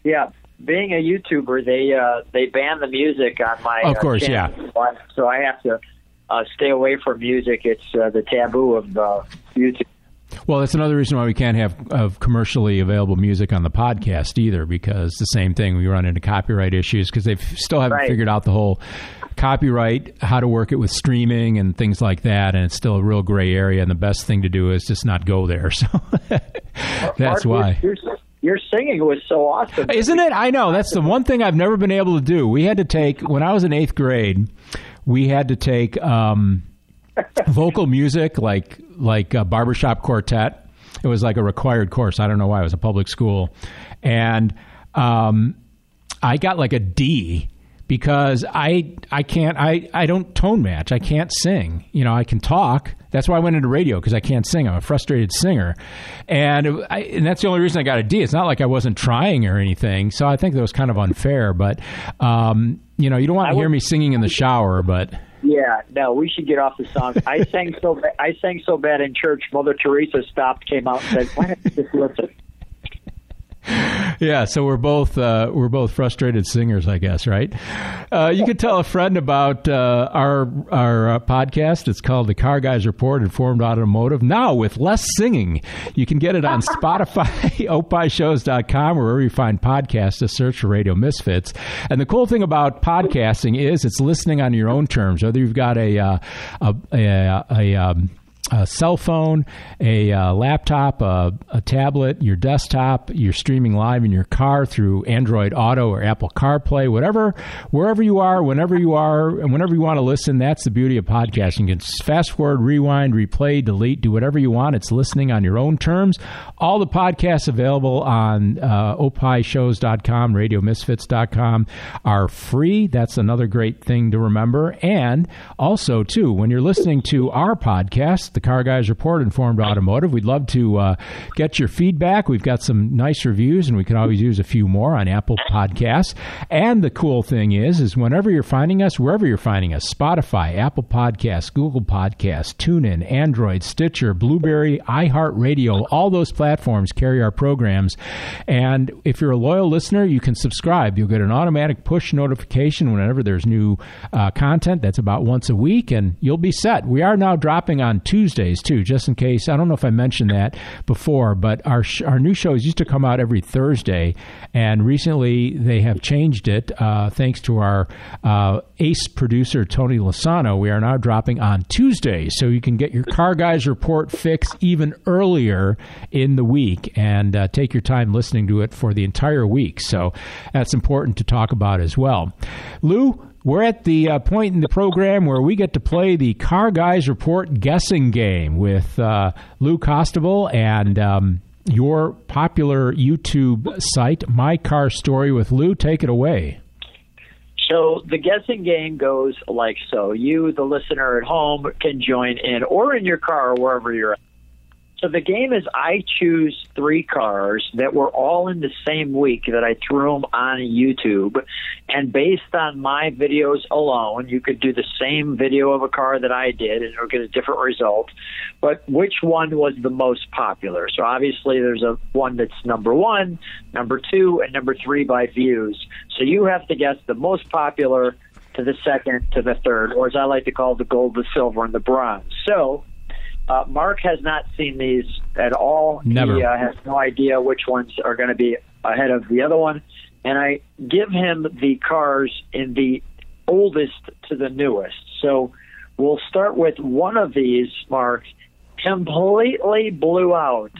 yeah, being a YouTuber, they uh, they ban the music on my. Of uh, course, channel. So I have to uh, stay away from music. It's uh, the taboo of uh, YouTube. Well, that's another reason why we can't have of commercially available music on the podcast either, because the same thing we run into copyright issues because they still haven't Right. figured out the whole copyright, how to work it with streaming and things like that, and it's still a real gray area. And the best thing to do is just not go there. So that's why. Your, your, your singing was so awesome. Isn't it? I know. That's the one thing I've never been able to do. We had to take, when I was in eighth grade, we had to take um, vocal music like like a barbershop quartet. It was like a required course. I don't know why. It was a public school. And um, I got like a D because I I can't I, I don't tone match. I can't sing. You know, I can talk. That's why I went into radio because I can't sing. I'm a frustrated singer, and I, and that's the only reason I got a D. It's not like I wasn't trying or anything. So I think that was kind of unfair. But um, you know, you don't want to hear me singing in the shower, but. Yeah, no, we should get off the song. I sang so ba- I sang so bad in church. Mother Teresa stopped, came out, and said, "Why don't you just listen?" Yeah, so we're both uh, we're both frustrated singers, I guess, right? Uh, you could tell a friend about uh, our our uh, podcast. It's called the Car Guys Report, Informed Automotive. Now with less singing, you can get it on Spotify, opishows.com, or wherever you find podcasts. Just search for Radio Misfits. And the cool thing about podcasting is it's listening on your own terms. Whether you've got a uh, a a, a um, a cell phone, a uh, laptop, a, a tablet, your desktop, you're streaming live in your car through Android Auto or Apple CarPlay, whatever, wherever you are, whenever you are, and whenever you want to listen. That's the beauty of podcasting. You can fast forward, rewind, replay, delete, do whatever you want. It's listening on your own terms. All the podcasts available on uh, opishows.com, radiomisfits.com are free. That's another great thing to remember. And also, too, when you're listening to our podcast, the Car Guys Report Informed Automotive, we'd love to uh, get your feedback. We've got some nice reviews, and we can always use a few more on Apple Podcasts. And the cool thing is, is whenever you're finding us, wherever you're finding us, Spotify, Apple Podcasts, Google Podcasts, TuneIn, Android, Stitcher, Blubrry, iHeartRadio, all those platforms carry our programs. And if you're a loyal listener, you can subscribe. You'll get an automatic push notification whenever there's new uh, content. That's about once a week, and you'll be set. We are now dropping on Tuesdays too, just in case. I don't know if I mentioned that before, but our sh- our new shows used to come out every Thursday, and recently they have changed it. Uh, thanks to our uh, ace producer Tony Lasano, we are now dropping on Tuesdays, so you can get your Car Guys report fix even earlier in the week and uh, take your time listening to it for the entire week. So that's important to talk about as well. Lou, we're at the uh, point in the program where we get to play the Car Guys Report guessing game with uh, Lou Costabile and um, your popular YouTube site, My Car Story with Lou. Take it away. So the guessing game goes like so. You, the listener at home, can join in or in your car or wherever you're at. So the game is I choose three cars that were all in the same week that I threw them on YouTube. And based on my videos alone, you could do the same video of a car that I did and it'll get a different result. But which one was the most popular? So obviously there's a one that's number one, number two, and number three by views. So you have to guess the most popular to the second to the third, or as I like to call the gold, the silver, and the bronze. So uh, Mark has not seen these at all. Never. He uh, has no idea which ones are going to be ahead of the other one. And I give him the cars in the oldest to the newest. So we'll start with one of these, Mark, completely blew out.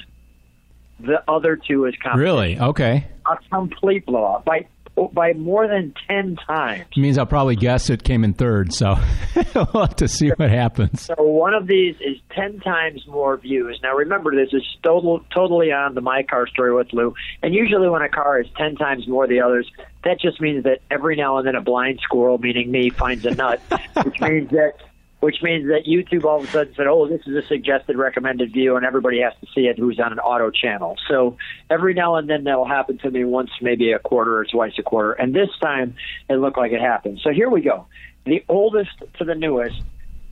The other two is competition. Really? Okay. A complete blowout by by more than ten times. means I'll probably guess it came in third, so we'll have to see what happens. So one of these is ten times more views. Now remember, this is total, totally on the My Car Story with Lou. And usually, when a car is ten times more the others, that just means that every now and then a blind squirrel, meaning me, finds a nut, which means that which means that YouTube all of a sudden said, "Oh, this is a suggested recommended view," and everybody has to see it who's on an auto channel. So every now and then that'll happen to me once, maybe a quarter or twice a quarter. And this time it looked like it happened. So here we go. The oldest to the newest,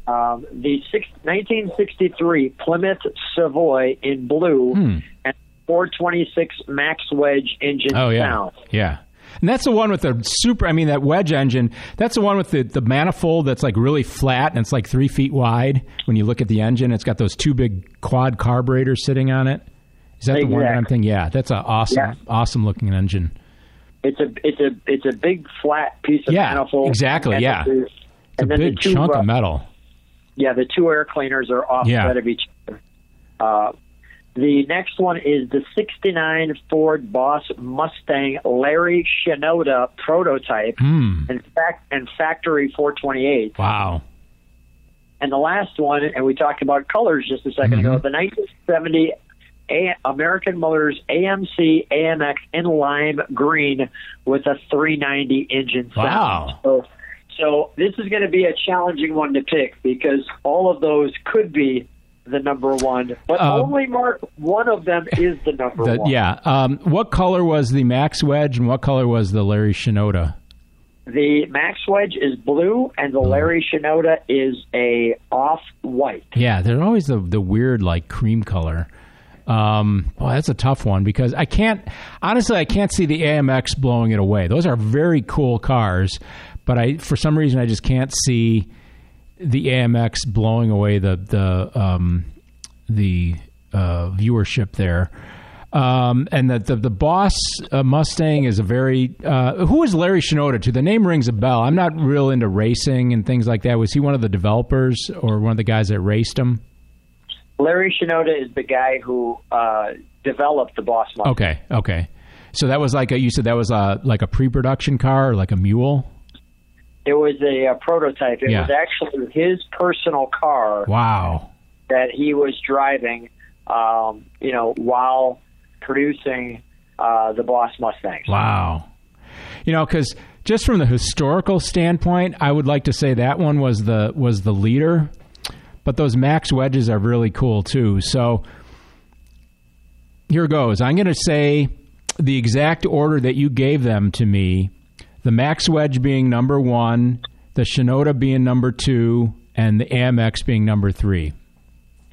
um, the six, 1963 Plymouth Savoy in blue Hmm. and 426 Max Wedge engine Oh yeah, sound. yeah. And that's the one with the super. I mean, that wedge engine. That's the one with the, the manifold that's like really flat and it's like three feet wide. When you look at the engine, it's got those two big quad carburetors sitting on it. Is that the one that I'm thinking? Yeah, that's an awesome, Yeah. awesome looking engine. It's a it's a it's a big flat piece of Yeah, manifold. exactly, yeah. the- It's and a then the big two, chunk uh, of metal. Yeah, the two air cleaners are offset Yeah. of each other. Uh, the next one is the 69 Ford Boss Mustang Larry Shinoda prototype Hmm. and, fact, and factory 428. Wow. And the last one, and we talked about colors just a 2nd ago, Mm-hmm. the 1970 a- American Motors AMC AMX in lime green with a 390 engine sound. Wow. So, so this is going to be a challenging one to pick because all of those could be the number one, but Um, only Mark one of them is the number The- one. yeah. Um, what color was the Max Wedge and what color was the Larry Shinoda? The Max Wedge is blue, and the Larry Shinoda is a off white. Yeah, they're always the the weird like cream color. Um, well, that's a tough one because I can't honestly I can't see the AMX blowing it away. Those are very cool cars, but I for some reason I just can't see the AMX blowing away the the um, the uh, viewership there. Um, and the, the the boss uh, Mustang is a very uh, who is Larry Shinoda? To the name rings a bell. I'm not real into racing and things like that. Was he one of the developers or one of the guys that raced him? Larry Shinoda is the guy who uh, developed the Boss Mustang. Okay, okay. So that was like a, you said that was a like a pre-production car or like a mule. It was a, uh prototype. It Yeah. was actually his personal car Wow. that he was driving, um, you know, while producing uh, the Boss Mustangs. Wow. You know, because just from the historical standpoint, I would like to say that one was the was the leader. But those max wedges are really cool too. So here goes. I'm going to say the exact order that you gave them to me. The max wedge being number one, the Shinoda being number two, and the AMX being number three.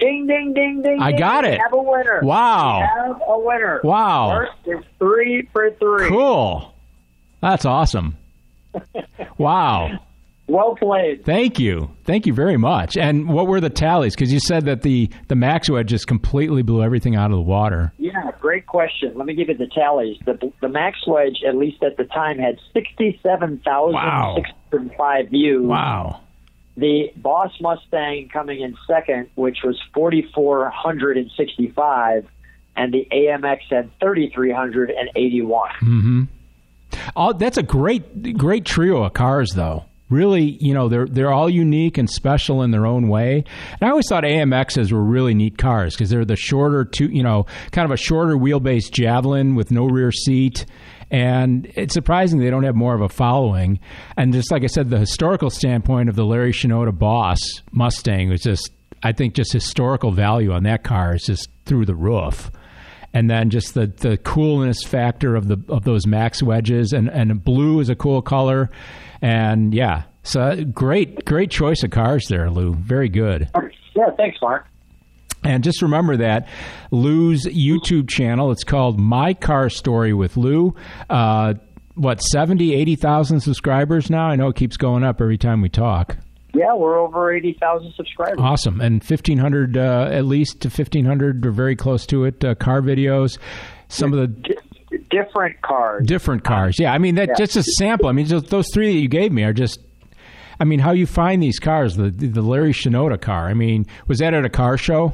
Ding, ding, ding, ding. I ding. got We it. Have a winner. Wow. We have a winner. Wow. First is three for three. Cool. That's awesome. Wow. Well played. Thank you. Thank you very much. And what were the tallies? Because you said that the, the max wedge just completely blew everything out of the water. Yeah, great question. Let me give you the tallies. The the Max Wedge, at least at the time, had sixty-seven thousand six hundred five views. Wow. The Boss Mustang coming in second, which was forty-four hundred and sixty-five, and the AMX had thirty-three hundred and eighty-one. Mm-hmm. Oh, that's a great, great trio of cars, though. Really, you know, they're they're all unique and special in their own way. And I always thought AMXs were really neat cars because they're the shorter, two, you know, kind of a shorter wheelbase Javelin with no rear seat. And it's surprising they don't have more of a following. And just like I said, the historical standpoint of the Larry Shinoda Boss Mustang was just, I think, just historical value on that car is just through the roof and then just the, the coolness factor of the of those max wedges. And and blue is a cool color. And yeah so great great choice of cars there lou. Very good. Yeah, thanks, Mark. and just remember that lou's youtube channel it's called my car story with lou. Uh, what 70 80000 subscribers now? I know it keeps going up every time we talk Yeah, we're over eighty thousand subscribers. Awesome. And 1,500, uh, at least to 1,500 or very close to it, uh, car videos. Some of the D- different cars. different cars. Yeah. I mean, that Yeah. just a sample. I mean, just those three that you gave me are just, I mean, how you find these cars, the, the Larry Shinoda car. I mean, was that at a car show?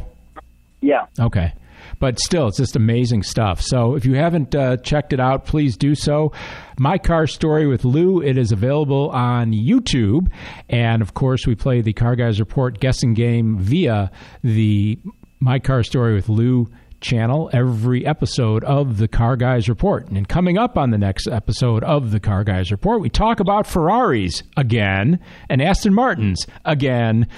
Yeah. Okay. But still, it's just amazing stuff. So if you haven't uh, checked it out, please do so. My Car Story with Lou, it is available on YouTube. And of course, we play the Car Guys Report guessing game via the My Car Story with Lou channel every episode of the Car Guys Report. And coming up on the next episode of the Car Guys Report, we talk about Ferraris again and Aston Martins again.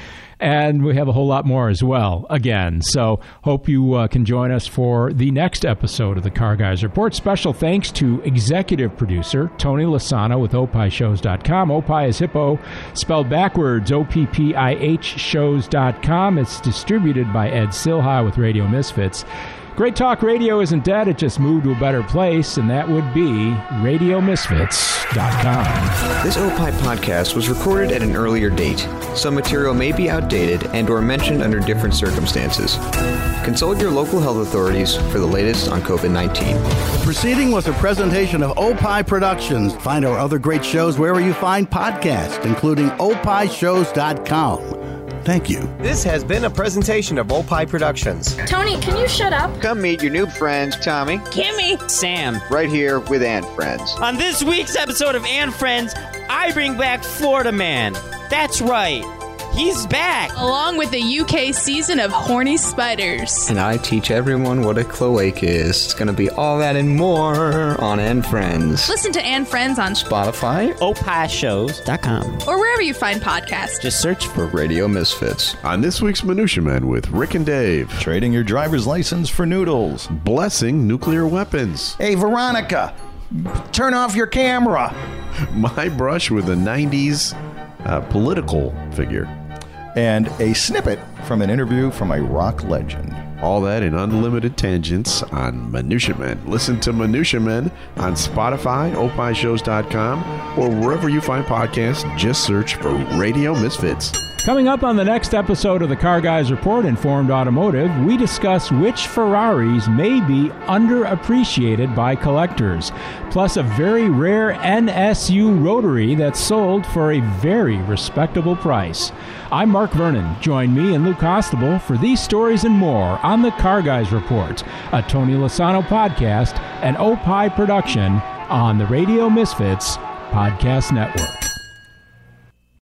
And we have a whole lot more as well again. So hope you uh, can join us for the next episode of the Car Guys Report. Special thanks to executive producer Tony Lasano with opishows.com. Opie is hippo, spelled backwards, O-P-P-I-H shows.com. It's distributed by Ed Silha with Radio Misfits. Great Talk Radio isn't dead, it just moved to a better place, and that would be RadioMisfits.com. This Opie podcast was recorded at an earlier date. Some material may be outdated and or mentioned under different circumstances. Consult your local health authorities for the latest on COVID-19. The proceeding was a presentation of Opie Productions. Find our other great shows wherever you find podcasts, including opishows.com. Thank you. This has been a presentation of Opie Productions. Tony, can you shut up? Come meet your new friends, Tommy, Kimmy, Sam, right here with Ant Friends. On this week's episode of Ant Friends, I bring back Florida Man. That's right. He's back. Along with the UK season of Horny Spiders. And I teach everyone what a cloaca is. It's going to be all that and more on Ant Friends. Listen to Ant Friends on Spotify, opishows.com, or wherever you find podcasts. Just search for Radio Misfits. On this week's Minutia Men with Rick and Dave, Trading your driver's license for noodles. blessing nuclear weapons, Hey, Veronica, turn off your camera. my brush with a 90s uh, political figure. And a snippet from an interview from a rock legend. All that in unlimited tangents on Minutia Men. Listen to Minutia Men on Spotify, opishows.com, or wherever you find podcasts. Just search for Radio Misfits. Coming up on the next episode of the Car Guys Report Informed Automotive, we discuss which Ferraris may be underappreciated by collectors, plus a very rare NSU rotary that's sold for a very respectable price. I'm Mark Vernon. Join me and Lou Costabile for these stories and more on the Car Guys Report, a Tony Lasano podcast and Opie production on the Radio Misfits Podcast Network.